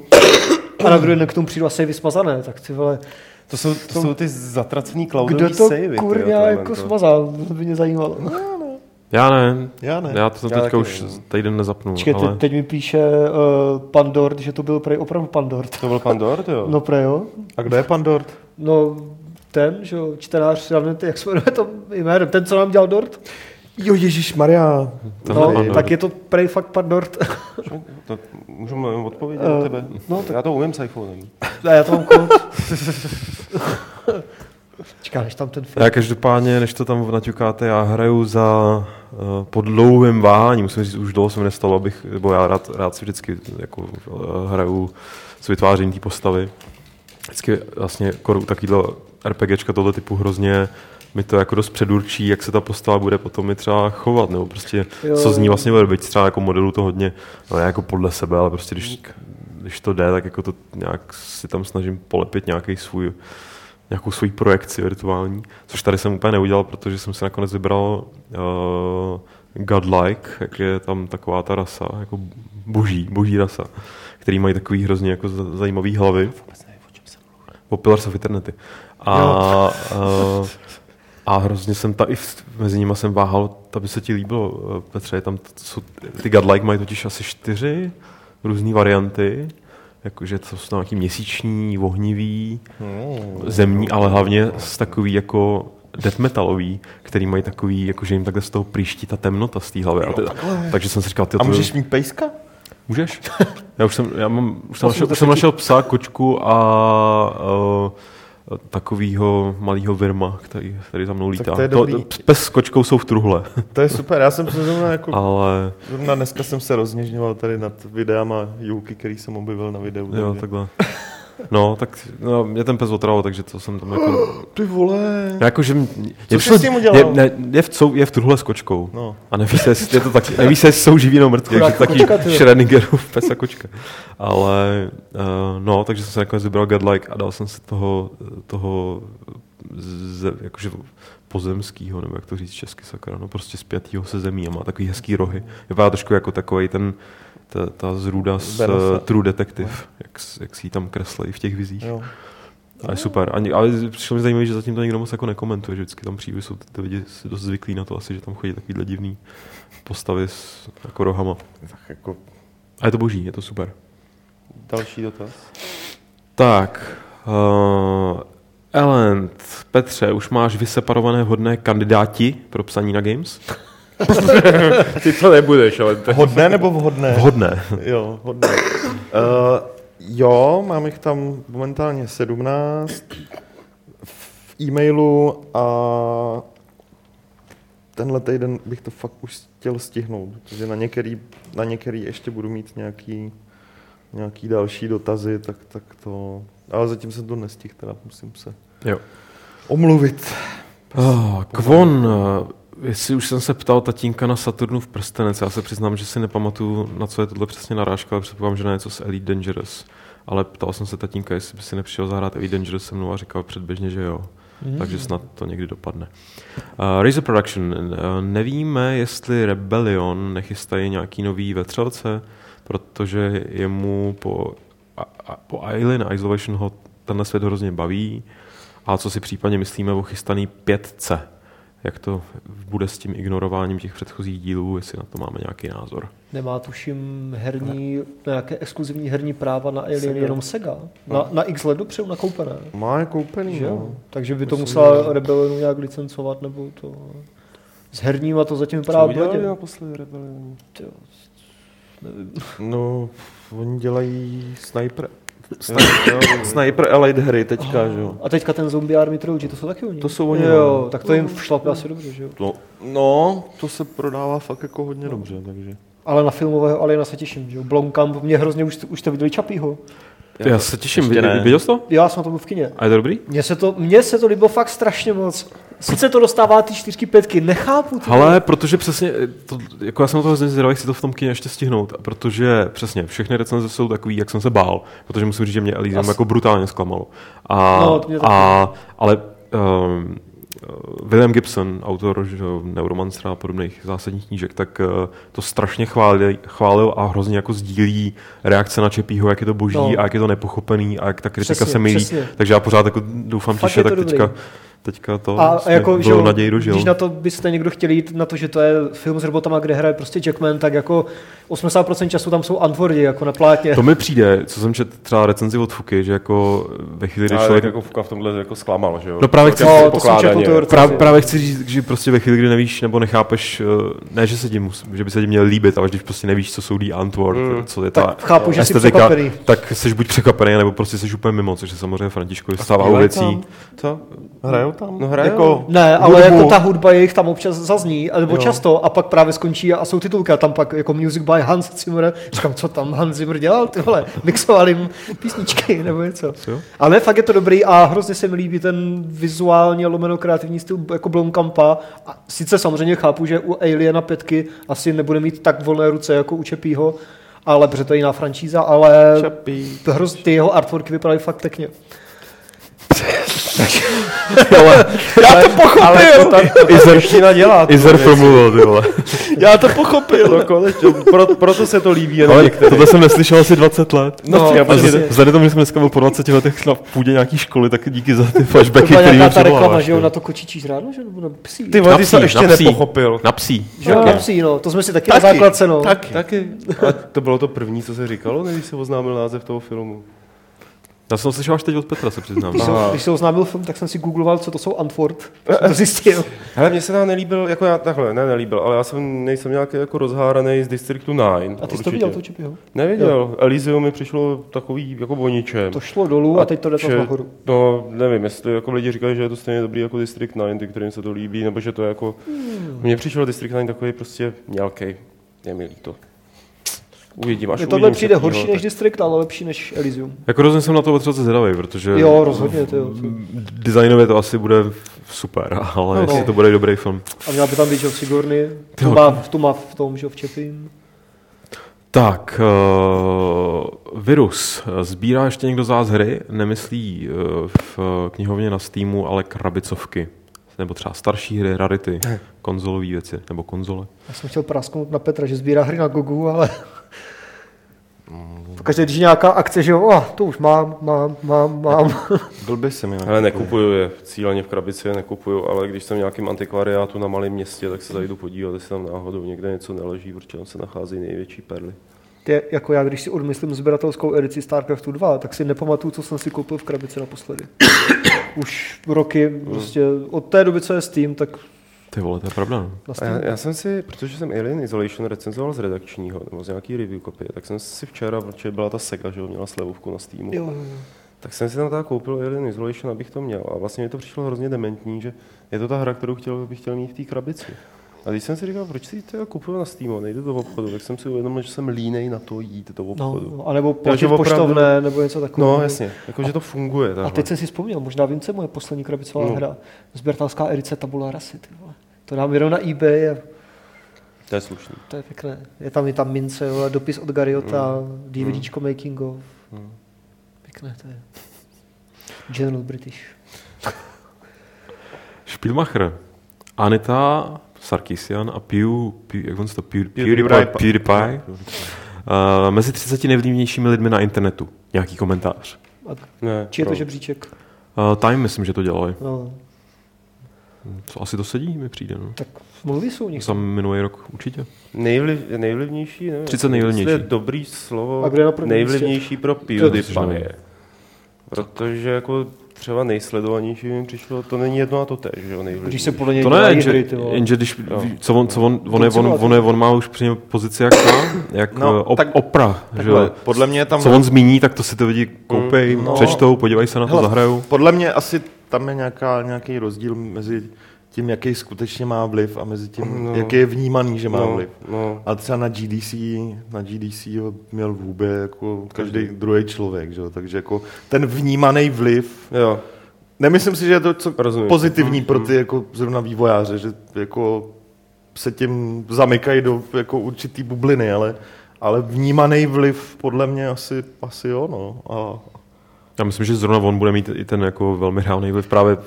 A na druhý den k tomu přijdu asi vysmazané, tak ty vole, To jsou, to jsou ty zatracený kdo cloudový to savey. kurňa jako to. smazal, to by mě zajímalo. Já ne. Já ne. Já to jsem Já teďka už ne. týden nezapnul. Počkej, ale... teď, teď mi píše uh, Pandort, že to byl prej opravdu Pandort. To byl Pandor, jo? No prej jo. A kdo je pan Dort? No ten, že jo, čtenář, já nevím, jak se jmenuje to jméno, ten, co nám dělal Dort. Jo, Ježíš Maria. No, Pandort. tak je to prej fakt Pandort. To můžu jenom odpovědět Eh, na tebe? no, tak- Já to umím s iPhonem. A já to mám kód. Čeká, než tam ten film. Já každopádně, než to tam naťukáte, já hraju za uh, po dlouhém váhání, musím říct, už dlouho se mi nestalo, abych, nebo já rád, rád si vždycky jako, uh, hraju s vytvářením té postavy. Vždycky vlastně koru takovýhle RPGčka tohle typu hrozně mi to jako dost předurčí, jak se ta postava bude potom i třeba chovat, nebo prostě Jo. co z ní vlastně bude, byť třeba jako modelu to hodně, no ne jako podle sebe, ale prostě když, když to jde, tak jako to nějak si tam snažím polepit nějaký svůj nějakou svoji projekci virtuální, což tady jsem úplně neudělal, protože jsem si nakonec vybral uh, Godlike, jak je tam taková ta rasa, jako boží, boží rasa, který mají takový hrozně jako za- zajímavý hlavy. O Pillars of Eternity. A, uh, a hrozně jsem ta, i v, mezi nimi jsem váhal, to by se ti líbilo, eh, Petře, tam, jsou, ty Godlike mají totiž asi čtyři různé varianty, jakože to jsou nějaký měsíční, ohnivý, zemní, ale hlavně z takový jako death metalový, který mají takový, jako že jim takhle z toho příští ta temnota z té hlavy. A ty, takže jsem si říkal, ty, A můžeš mít pejska? Můžeš? Já už jsem, já mám, už jsem, našel, už jsem našel psa, kočku a uh, takovýho malého virma, který, který za mnou lítá. to je dobrý. pes s kočkou jsou v truhle, To je super, já jsem se zrovna jako... ale Zrovna dneska jsem se rozněžňoval tady nad videama Julky, který jsem objevil na videu. jo, takhle. No, tak no, mě ten pes otravil, takže to jsem tam jako... Ty vole. No, jako, že m- Co jsi s tím udělal? Je, ne, je, v, je v truhle s kočkou. No. A neví se, jestli je to taky, neví se, jsou živí nebo mrtví, takže taky. Schrödingerův pes a kočka. Ale uh, no, takže jsem se nakonec vybral Godlike a dal jsem si toho, toho ze, jakože pozemskýho, nebo jak to říct česky sakra, no prostě spjatýho se zemí a má takový hezký rohy. Vypadá trošku jako takový ten ta, ta zrůda z uh, True Detective, jak, s- jak si ji tam kreslí v těch vizích. Jo. A je super. Ani, ale přišlo mi zajímavé, že zatím to nikdo moc jako nekomentuje, že vždycky tam přijde, jsou ty, ty lidi si dost zvyklí na to asi, že tam chodí takovýhle divný postavy s jako rohama. Tak jako A je to boží, je to super. další dotaz. Tak, uh, Elend, Petře, už máš vyseparované hodné kandidáti pro psaní na Games? Ty to nebudeš, ale to Hodné nebo vhodné? Vhodné. Jo, hodné. Uh, jo, mám jich tam momentálně 17 v e-mailu a tenhle týden bych to fakt už chtěl stihnout, protože na některý, na některý ještě budu mít nějaký, nějaký další dotazy, tak, tak to... Ale zatím jsem to nestihl, teda musím se Jo. omluvit. Oh, Kvon, uh, jestli už jsem se ptal tatínka na Saturnu v prstenec, já se přiznám, že si nepamatuju, na co je tohle přesně narážka, ale předpokládám, že na něco s Elite Dangerous. Ale ptal jsem se tatínka, jestli by si nepřišel zahrát Elite Dangerous se mnou a říkal předběžně, že jo. Mm. Takže snad to někdy dopadne. Uh, Razor Production. Uh, nevíme, jestli Rebellion nechystají nějaký nový vetřelce, protože jemu po, a, a, po Alien Isolation ho tenhle svět hrozně baví. A co si případně myslíme o chystaný 5C? Jak to bude s tím ignorováním těch předchozích dílů, jestli na to máme nějaký názor? Nemá tuším herní, nějaké exkluzivní herní práva na Alien Sega. jenom Sega. Na, na x let dopředu nakoupené. Má je koupený, Že no. jo? Takže by to Myslím, musela Rebellionu nějak licencovat, nebo to... S herníma to zatím Co vypadá udělali bledě. naposledy Rebellion? Tyjo, nevím. No, oni dělají sniper. Sniper, Elite hry teďka, že jo. A teďka ten Zombie Army Trilogy, to jsou taky oni? To jsou oni, Jo, no. tak to jim šlape asi dobře, že jo? No, no, to se prodává fakt jako hodně dobře, takže. Ale na filmového Aliena se těším, že jo? Blomkamp, mě hrozně už, už jste viděli Čapího. Já se těším, viděl, viděl jsi to? Já jsem na tom byl v kině. A je to dobrý? Mně se to, mně se to líbilo fakt strašně moc. Sice to dostává ty čtyřky, pětky, nechápu to. Ale protože přesně, eh, to, jako já jsem na to hrozně zvědavý, chci to v tom kině ještě stihnout, a protože přesně všechny recenze jsou takový, jak jsem se bál, protože musím říct, že mě Elysium jako brutálně zklamalo. A, No, to mě taky. a, ale um, William Gibson, autor že, Neuromancera a podobných zásadních knížek, tak uh, to strašně chválil, chválil a hrozně jako sdílí reakce na Čepího, jak je to boží No. a jak je to nepochopený a jak ta kritika Přesně, se milí. přesně. Takže já pořád jako doufám Fakt to tak dobrý. teďka, teďka to A, a jako, že naději dožil. když na to byste někdo chtěli jít, na to, že to je film s robotama, kde hraje prostě Jackman, tak jako 80% času tam jsou antwordy, jako na plátně. To mi přijde, co jsem četl třeba recenzi od Fuky, že jako ve chvíli, kdy člověk... jako Fuka v tomhle jako zklamal, že jo? No právě chci- Celkem No, to jsem četl recenzi. Právě, právě chci říct, že prostě ve chvíli, kdy nevíš nebo nechápeš, eh, ne, že se tím, že by se tím měl líbit, ale když prostě nevíš, co jsou the Antwort, Mm. co je ta Tak chápu, že jsi překvapený. tak jsi buď překvapený, nebo prostě jsi úplně mimo, což je samozřejmě Františkovi stává věcí. Co? Hrajou tam? No hrajou. Jako Ne, ale hudbu? jako ta hudba jejich tam občas zazní, nebo Jo. často, a pak právě skončí a jsou titulky a tam pak jako music by Hans Zimmer. Říkám, co tam Hans Zimmer dělal, ty vole, mixoval jim písničky nebo něco. Ale fakt je to dobrý a hrozně se mi líbí ten vizuálně lomeno kreativní styl jako Blomkampa. A sice samozřejmě chápu, že u Aliena pětky asi nebude mít tak volné ruce jako u Čepího, ale protože to je jiná franšíza, ale Čapí. hroz, ty jeho artworky vypadaly fakt pěkně. Já to pochopil! Izerština dělá. Izer promluvil, ty vole. Já to pochopil! No, konečně, pro, proto se to líbí jenom Ale některým. tohle jsem neslyšel asi 20 let. No, a přesně. z- vzhledem k tomu, že jsme dneska byl po 20 letech na půdě nějaký školy, tak díky za ty flashbacky, To byla nějaká mi ta reklama, že jo, ty. na to kočičí žrádlo, že nebo na psí. Ty vole, ty jsi to ještě na psí. nepochopil. Na psí. Jo, na psí, no, to jsme si taky, na Taky, základce, no. taky. Taky. A to bylo to první, co se říkalo, než se oznámil název toho filmu. Já jsem slyšel až teď od Petra, se přiznám. Když, jsem, když se oznámil film, tak jsem si googloval, co to jsou Antwort. Jsem to zjistil. Hele, mně se tam nelíbil, jako já takhle, ne nelíbil, ale já jsem nejsem nějaký jako rozháraný z Districtu 9. A ty jsi to viděl, to Čepího? Neviděl. Elysium mi přišlo takový jako boničem. To šlo dolů a teď to jde nahoru. No, nevím, jestli jako lidi říkají, že je to stejně dobrý jako District 9, ty, kterým se to líbí, nebo že to je jako... Hmm. Mně přišel District 9 takový prostě mělkej. Je mi líto. Uvidím, až Mně tohle uvidím přijde horší tak- než District, ale lepší než Elysium. Jako rozhodně jsem na to potřeboval zvědavý, protože Jo, rozhodně, to jo. designově to asi bude super, ale No, jestli no. to bude dobrý film. A měla by tam být, Sigourney, Jo. má, to má v tom, že jo, v Čepím. Tak, uh, virus. Sbírá ještě někdo z vás hry? Nemyslí uh, v knihovně na Steamu, ale krabicovky. Nebo třeba starší hry, rarity, konzolové věci, nebo konzole. Já jsem chtěl prasknout na Petra, že sbírá hry na Gogu, ale... Pokaždé, když je nějaká akce, že jo, oh, to už mám, mám, mám, mám. Blbě se mi Ale nekupuju je, cíleně v krabici je nekupuju, ale když jsem v nějakém antikvariátu na malém městě, tak se zajdu podívat, jestli tam náhodou někde něco neleží, protože tam se nachází největší perly. Ty, jako já, když si odmyslím sběratelskou edici StarCraftu 2, tak si nepamatuju, co jsem si koupil v krabici naposledy. Už roky, prostě od té doby, co je Steam, tak Ty vole, to je pravda. no. A Steam. já, já, jsem si, protože jsem Alien Isolation recenzoval z redakčního, nebo z nějaký review kopie, tak jsem si včera, protože byla ta Sega, že jo, měla slevovku na Steamu, Jo, jo, jo. tak jsem si tam teda koupil Alien Isolation, abych to měl. A vlastně mi to přišlo hrozně dementní, že je to ta hra, kterou chtěl, bych chtěl mít v té krabici. A když jsem si říkal, proč si to kupuju na Steamu, nejdu do obchodu, tak jsem si uvědomil, že jsem línej na to jít do obchodu. No, anebo platit že opravdu- poštovné, nebo něco takového. No, jasně, jakože to funguje. A takhle. teď jsem si vzpomněl, možná vím, co je moje poslední krabicová No. hra. Sběratelská edice Tabula Rasy, ty vole. To dám jenom na eBay a To je slušný. to je pěkné. Je tam i tam mince, jo, a dopis od Gariota, Mm. DVDčko making of. Mm. Pěkné to je. General British. Spielmacher. Anita Sarkisian a Pew, Pew jak on to, Pew, PewDiePie. PewDiePie, uh, mezi 30 nejvlivnějšími lidmi na internetu. Nějaký komentář. A Ne, či je to pro- žebříček? Uh, Time myslím, že to dělali. No, Co asi to sedí, mi přijde. No. tak mluví jsou u nich. Za minulý rok určitě. Nejvliv, nejvlivnější, nevím. 30 nejvlivnější. jestli je dobrý slovo. A kdo je nejvlivnější pro. PewDiePie. Protože jako třeba nejsledovanější mi přišlo, to není jedno a to tež, že jo. Když se podle něj To ne, dělají jenže, hry, jenže když, ví- co on, co on, on, je, on, on, je, on má už při něm pozici jak, ta, jak No, no, op, tak- opra, že Takhle, jo. podle mě tam... Co on zmíní, tak to si to lidi koupej, no. přečtou, podívají se na to, Hele, zahrajou. Podle mě asi tam je nějaká, nějaký rozdíl mezi tím, jaký skutečně má vliv a mezi tím, No. jaký je vnímaný, že má no, vliv. no, A třeba na GDC, na GDC ho měl vůbec jako každý druhý člověk, že? takže jako ten vnímaný vliv, jo, nemyslím si, že je to co Rozumím. pozitivní pro ty jako zrovna vývojáře, že jako se tím zamykají do jako určitý bubliny, ale, ale vnímaný vliv podle mě asi, asi jo, no. A, Já myslím, že zrovna on bude mít i ten jako velmi reálný vliv právě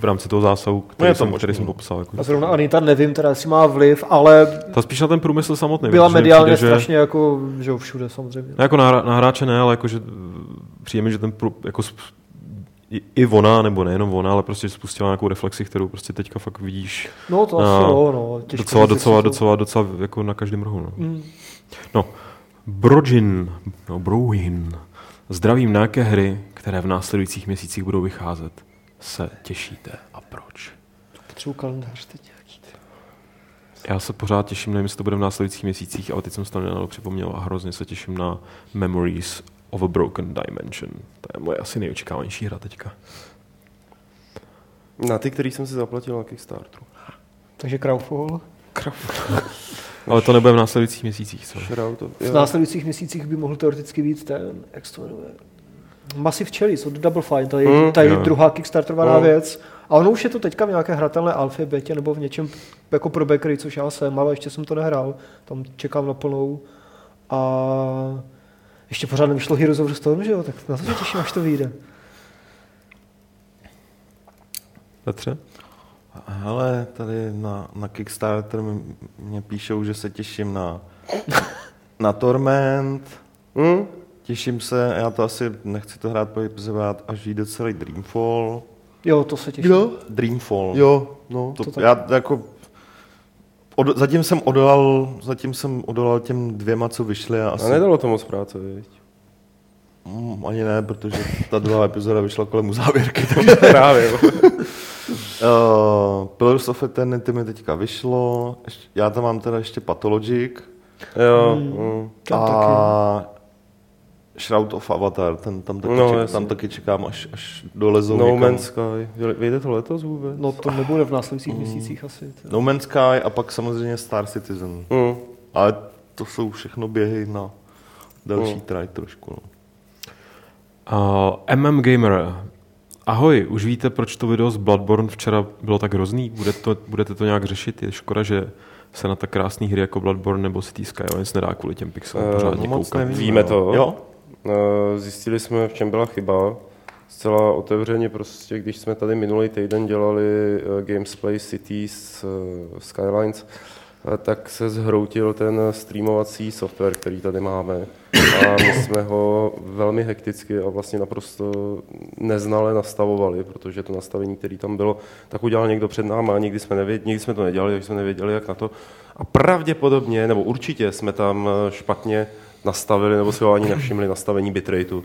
v rámci toho zásahu, který, je to jsem, možný, který jsem no. popsal. Jako. A zrovna Anita nevím, teda jestli má vliv, ale Ta spíš na ten průmysl samotný. byla mediálně přijde, že- strašně jako, že všude samozřejmě. Ne, jako na, na hráče ne, ale jakože přijde mi, že ten prů, jako sp- i, i ona, nebo nejenom ona, ale prostě spustila nějakou reflexi, kterou prostě teďka fakt vidíš No to asi No, jo, no. těžko docela, docela, docela, docela jako na každém rohu. No. Mm. no. Brojin, no Brojin, zdravím na jaké hry, které v následujících měsících budou vycházet, se těšíte a proč? Potřebuji kalendář teď nějaký. Já se pořád těším, nevím, jestli to bude v následujících měsících, ale teď jsem si to nedávno připomněl a hrozně se těším na Memories of a Broken Dimension. To je moje asi nejočekávanější hra teďka. Na ty, který jsem si zaplatil na Kickstarteru. Takže Crowfall. Ale to nebude v následujících měsících, co? V následujících měsících by mohl teoreticky být ten, jak se to jmenuje, Massive Cherries od Double Fine, to je, Mm, to je druhá kickstarterovaná Mm. věc. A ono už je to teďka v nějaké hratelné alfě, betě nebo v něčem jako pro backery, což já jsem, ale ještě jsem to nehrál. Tam čekám na plnou. A ještě pořád nevyšlo Heroes of the Storm, že jo? Tak na to se těším, až to vyjde. Petře? Hele, tady na, na Kickstarter mi- mě píšou, že se těším na, na Torment, Hm? těším se, já to asi nechci to hrát, protože hrát, až vyjde celý Dreamfall. Jo, to se těším. Kdo? Dreamfall. Jo, no. To, to tak- já jako od, zatím jsem odolal, zatím jsem odolal těm dvěma, co vyšly a A asi nedalo to moc práce, viď? mm, ani ne, protože ta druhá epizoda vyšla kolem závěrky. Takže Právě. Uh, Pillars of Eternity mi teďka vyšlo, já tam mám teda ještě Pathologic jo. Tam taky. a Shroud of Avatar, ten tam taky, No, ček, tam taky čekám, až, až dolezou No někam. Man's Sky. Vyjde to letos vůbec? No to nebude v následujících měsících asi. to- No Man's Sky a pak samozřejmě Star Citizen. Hm. Ale to jsou všechno běhy na další Hmm. traj trošku. No. Uh, MM Gamer. Ahoj, už víte, proč to video z Bloodborne včera bylo tak hrozný? Bude to, budete to nějak řešit? Je škoda, že se na tak krásné hry jako Bloodborne nebo City Skylines nedá kvůli těm pixelům Eh, pořádně no moc koukat. nevím. Víme to. Jo? Eh, Zjistili jsme, v čem byla chyba. Zcela otevřeně prostě, když jsme tady minulý týden dělali eh, Gamesplay Cities eh, Skylines, eh, tak se zhroutil ten streamovací software, který tady máme. A my jsme ho velmi hekticky a vlastně naprosto neznale nastavovali, protože to nastavení, které tam bylo, tak udělal někdo před náma a nikdy jsme, nevěděli, nikdy jsme to nedělali, takže jsme nevěděli, jak na to. A pravděpodobně, nebo určitě jsme tam špatně nastavili, nebo si ho ani nevšimli nastavení bitrateu.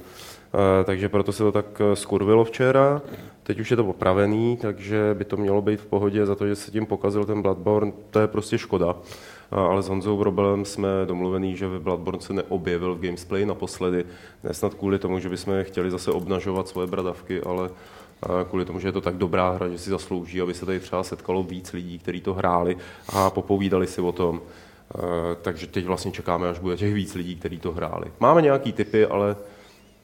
Eh, Takže proto se to tak eh, skurvilo včera. Teď už je to opravený, takže by to mělo být v pohodě za to, že se tím pokazil ten Bloodborne. To je prostě škoda. A- Ale s Honzou Brobelem jsme domluvený, že Bloodborne se neobjevil v Gamesplay naposledy. Ne snad kvůli tomu, že bychom chtěli zase obnažovat svoje bradavky, ale kvůli tomu, že je to tak dobrá hra, že si zaslouží, aby se tady třeba setkalo víc lidí, kteří to hráli a popovídali si o tom. Eh, Takže teď vlastně čekáme, až bude těch víc lidí, kteří to hráli. Máme nějaký typy, ale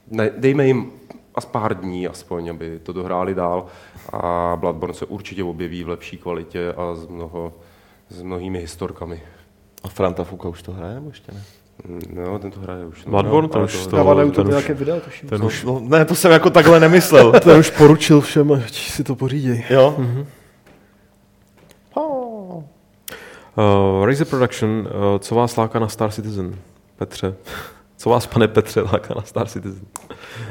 ne, dejme jim as pár dní aspoň, aby to dohráli dál a Bloodborne se určitě objeví v lepší kvalitě a s, mnoho, s mnohými historkami. A Franta Fuka už to hraje, nebo ještě ne? Mm, No, ten to hraje už. no. Bloodborne, no, to ale už to- Dává na ten YouTube už- nějaké videa, tuším. ten co? už- No, ne, to jsem jako takhle nemyslel. Ten už poručil všem, ať si to poříděj. jo? Uh, Razer Production, uh, co vás láká na Star Citizen? Petře. Co vás, pane Petře, láká na Star Citizen?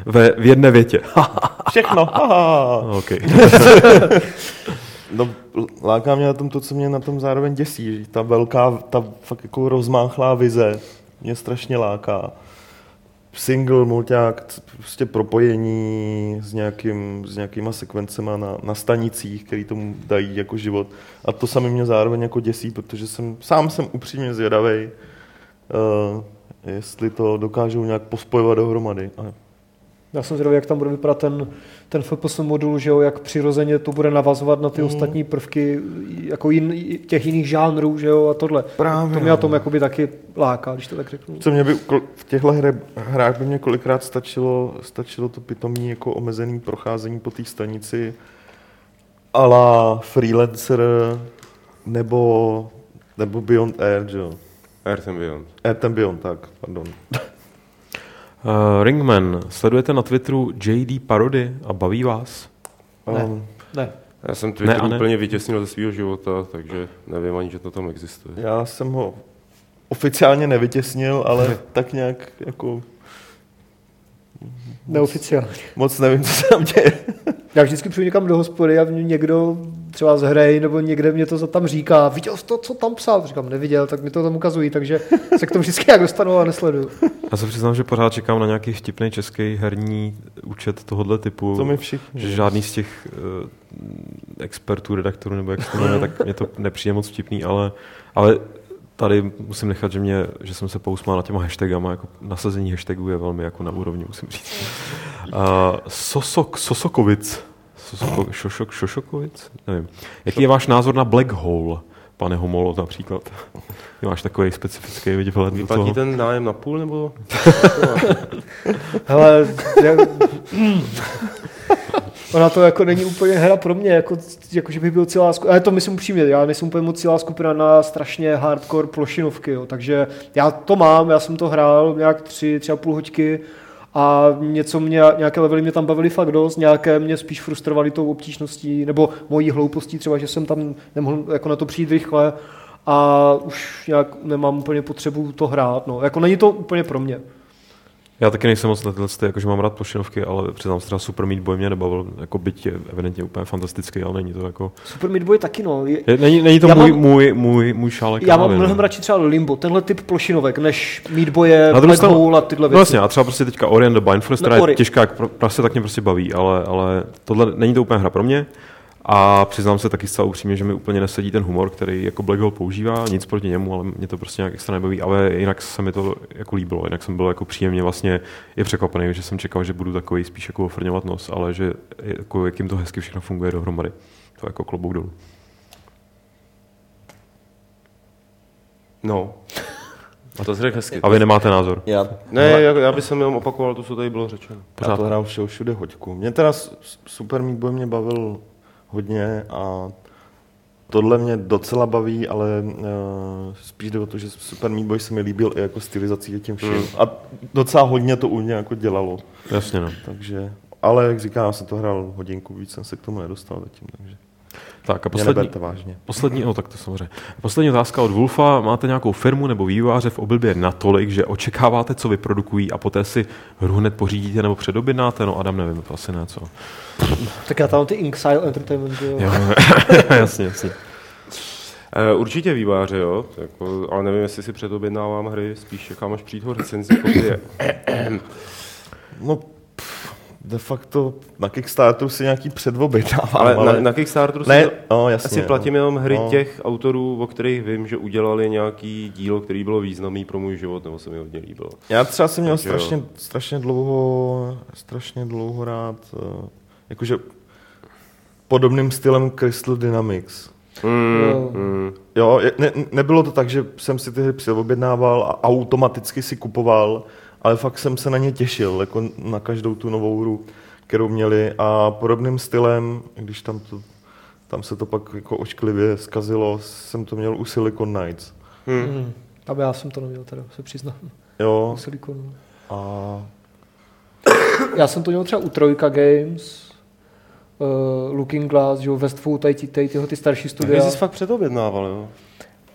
Ve, v jedné větě. Všechno. Okay. No, láká mě na tom to, co mě na tom zároveň děsí. že Ta velká, ta fakt jako rozmáchlá vize mě strašně láká. Single, mulťák, prostě propojení s, nějakým, s nějakýma sekvencema na, na stanicích, který tomu dají jako život. A to sami mě zároveň jako děsí, protože jsem, sám jsem upřímně zvědavý, uh, jestli to dokážou nějak pospojovat dohromady. A Já jsem zvědavý, jak tam bude vypadat ten, ten FPS modul, že jo, jak přirozeně to bude navazovat na ty Mhm. ostatní prvky jako jin, těch jiných žánrů, že jo, a tohle. Právě, To mě na no. tom jakoby taky láká, když to tak řeknu. Co mě by, v těchto hrách by mě kolikrát stačilo, stačilo to pitomní jako omezený procházení po té stanici a la Freelancer nebo, nebo Beyond Air, že jo. Earth and Beyond. Earth and Beyond, tak, pardon. Uh, Ringman, sledujete na Twitteru JD Parody a baví vás? Ne. Um, Ne. Já jsem Twitter Ne ne. úplně vytěsnil ze svého života, takže nevím ani, že to tam existuje. já jsem ho oficiálně nevytěsnil, ale tak nějak jako Neoficiálně. moc nevím, co se tam děje. Já vždycky přijdu někam do hospody a mě někdo třeba z hry nebo někde mě to za- tam říká, viděl jsi to, co tam psal? Říkám, neviděl, tak mi to tam ukazují, takže se k tomu vždycky jak dostanu a nesleduju. Já se přiznám, že pořád čekám na nějaký vtipný český herní účet tohohle typu. To my všichni. Že žádný z těch uh, expertů, redaktorů, nebo jak se to jmenuje, tak mě to nepřijde moc vtipný, ale, ale tady musím nechat, že, mě, že jsem se pousmál na těma hashtagama, jako nasazení hashtagů je velmi jako na úrovni, musím říct. Uh, Sosok, Sosokovic, Sosoko- Šošok, Šošokovic? Nevím. Jaký je váš názor na Black Hole, pane Homolo například? Ty máš takový specifický vhled do Vyplatí toho. ten nájem na půl, nebo? Hele, já... Ona to jako není úplně hra pro mě, jako, jako že bych byl celá skupina, ale to myslím upřímně, já nejsem úplně moc celá skupina na strašně hardcore plošinovky, jo, takže já to mám, já jsem to hrál nějak tři, tři a půl hoďky a něco mě, nějaké levely mě tam bavily fakt dost, nějaké mě spíš frustrovaly tou obtížností, nebo mojí hloupostí třeba, že jsem tam nemohl jako na to přijít rychle a už nějak nemám úplně potřebu to hrát, no, jako není to úplně pro mě. Já taky nejsem moc na tyhle, ty, jakože mám rád plošinovky, ale přiznám se třeba Super Meat Boy mě nebavil, jako byť je evidentně úplně fantastický, ale není to jako... Super Meat Boy taky, no. Je, není, není to Já můj, mám- můj, můj, můj šálek Já mám mnohem no. radši třeba Limbo, tenhle typ plošinovek, než Meat Boye, Na druhou Black Hole a tyhle No věci. jasně, a třeba prostě teďka Ori and the Blind Forest, No, která je těžká, jak pro- prostě tak mě prostě baví, ale, ale tohle není to úplně hra pro mě. A přiznám se taky zcela upřímně, že mi úplně nesedí ten humor, který jako Black Hole používá, nic proti němu, ale mě to prostě nějak extra nebaví, ale jinak se mi to jako líbilo, jinak jsem byl jako příjemně vlastně je překvapený, že jsem čekal, že budu takový spíš jako ofrňovat nos, ale že jako, jak jim to hezky všechno funguje dohromady. To jako klobouk dolů. No. A to jsi řekl hezky. A vy nemáte názor? Já, Ne, já, já bych jenom opakoval to, co tady bylo řečeno. já to hrál všeho všude hoďku. Mě teda Super Meat Boy mě bavil hodně a tohle mě docela baví, ale uh, spíš jde o to, že Super Meat Boy se mi líbil i jako stylizací a tím vším. Hmm. A docela hodně to u mě jako dělalo. Jasně, no. Takže, ale jak říkám, já jsem to hrál hodinku, víc jsem se k tomu nedostal zatím, takže Tak a poslední, vážně. Poslední, no tak to samozřejmě. Poslední otázka od Wolfa. Máte nějakou firmu nebo vývojáře v oblibě natolik, že očekáváte, co vyprodukují a poté si hru hned pořídíte nebo předobjednáte? No Adam, nevím, to asi ne, co. Tak já tam mám ty Inxile Entertainment, jo. Jo, jasně, jasně. E, určitě výváře, jo, jako, ale nevím, jestli si předobjednávám hry, spíš čekám, až přijít ho recenzí kopie. No, de facto na Kickstarteru si nějaký předobjednávám, Ale, ale, na, na Kickstarteru ne, si, no, jasně, asi platím no. jenom hry no. těch autorů, o kterých vím, že udělali nějaký dílo, který bylo významný pro můj život, nebo se mi hodně líbilo. Já třeba jsem měl Takže jo. strašně, strašně dlouho, strašně dlouho rád, uh, jakože podobným stylem Crystal Dynamics. Mm, Jo. mm. Jo, je- ne, nebylo to tak, že jsem si ty hry předobjednával a automaticky si kupoval, ale fakt jsem se na ně těšil, jako na každou tu novou hru, kterou měli a podobným stylem, když tam, to, tam se to pak jako ošklivě zkazilo, jsem to měl u Silicon Knights. Hmm. Hmm. A já jsem to neměl, teda se přiznám. Jo, U Siliconu. a Já jsem to měl třeba u Trojka Games, uh, Looking Glass, že jo, Westfall, tady, ty- tady tyhle ty starší Tak studia. jsi fakt předobjednával, jo?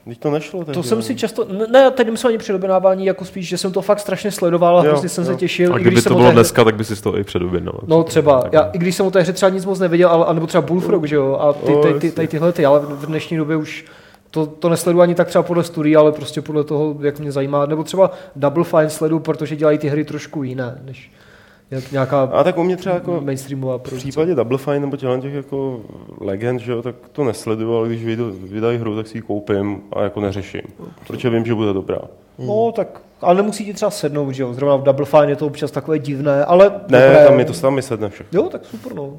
Teď to nešlo. To tehdy, jsem ne? si často, ne- ne, teď nemyslel ani předobjednávání, jako spíš, že jsem to fakt strašně sledoval a Jo, hrozně jsem jo. se těšil. A i kdyby když to jsem bylo hře- dneska, tak by si z toho i předobjednal. No třeba, Tak, já, i když jsem o té hře třeba nic moc nevěděl, ale, anebo třeba Bullfrog, že jo, a ty, ty, jasně. ty, tady tyhle ty, ale v dnešní době už to, to nesleduji ani tak třeba podle studií, ale prostě podle toho, jak mě zajímá, nebo třeba Double Fine sledu, protože dělají ty hry trošku jiné, než jak nějaká A tak u mě třeba jako mainstreamová v produkce. případě Double Fine nebo těchto těch jako legend, že jo, tak to nesleduju, ale když vydají hru, tak si ji koupím a jako neřeším. Protože vím, že bude dobrá. No, tak, ale nemusí ti třeba sednout, že jo, zrovna v Double Fine je to občas takové divné, ale Ne, dobré. tam mi to tam mi sedne všechno. Jo, tak super, no.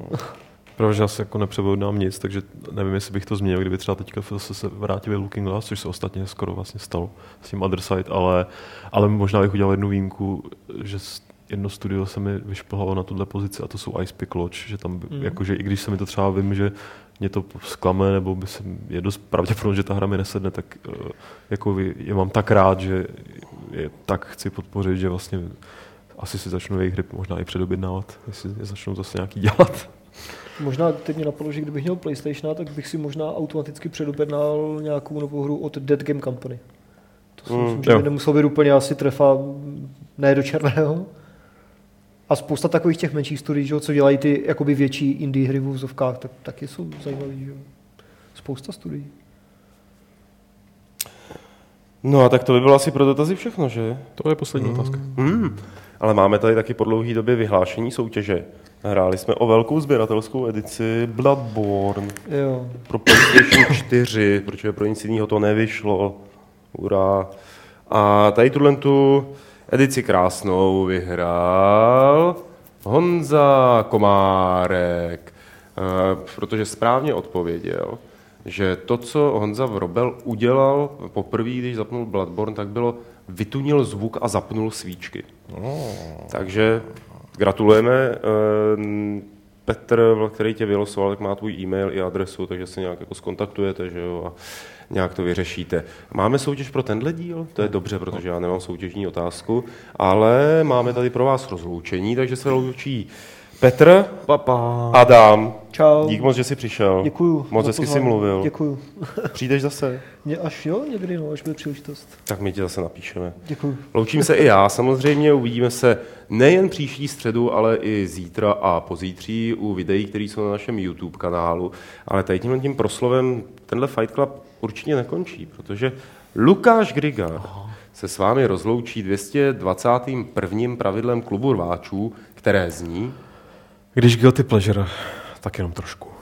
Protože já si jako nepřevodnám nic, takže nevím, jestli bych to změnil, kdyby třeba teďka zase se vrátili Looking Glass, což se ostatně skoro vlastně stalo s tím Other Side, ale, ale možná bych udělal jednu výjimku, že jedno studio se mi vyšplhalo na tuhle pozici a to jsou Ice Pick Lodge, že tam, mm. jakože i když se mi to třeba vím, že mě to zklame, nebo by se, je dost pravděpodobné, že ta hra mi nesedne, tak eh, jako je, je mám tak rád, že je tak chci podpořit, že vlastně asi si začnu jejich hry možná i předobjednávat, jestli je začnou zase nějaký dělat. Možná teď mě napadlo, že kdybych měl PlayStation, tak bych si možná automaticky předobjednal nějakou novou hru od Dead Game Company. To si Mm, myslím, že jo. by nemusel být úplně asi trefa ne do černého. A spousta takových těch menších studií, že co dělají ty jakoby větší indie hry v úzovkách, tak taky jsou zajímavý. Že. Spousta studií. No a tak to by bylo asi pro dotazy všechno, že? To je poslední otázka. Hmm. Ale máme tady taky po dlouhé době vyhlášení soutěže. Hráli jsme o velkou sběratelskou edici Bloodborne Jo. pro PlayStation 4, protože pro nic jiného to nevyšlo. Urá. A tady tuhle tu edici krásnou vyhrál Honza Komárek. protože správně odpověděl, že to, co Honza Vrobel udělal poprvé, když zapnul Bloodborne, tak bylo vytunil zvuk a zapnul svíčky. Oh. Takže gratulujeme. Eh, Petr, který tě vylosoval, tak má tvůj e-mail i adresu, takže se nějak jako skontaktujete, že jo, a nějak to vyřešíte. Máme soutěž pro tenhle díl? To je dobře, protože já nemám soutěžní otázku, ale máme tady pro vás rozloučení, takže se loučí Petr, Papa. Adam. Čau. Dík moc, že jsi přišel. Děkuju. Moc hezky jsi mluvil. Děkuju. Přijdeš zase? Mě až jo, někdy, no, až bude příležitost. Tak my tě zase napíšeme. Děkuju. Loučím se i já, samozřejmě uvidíme se nejen příští středu, ale i zítra a pozítří u videí, které jsou na našem YouTube kanálu. Ale tady tímhle tím proslovem tenhle Fight Club určitě nekončí, protože Lukáš Griga se s vámi rozloučí 221. pravidlem klubu rváčů, které zní... Když guilty pleasure, tak jenom trošku.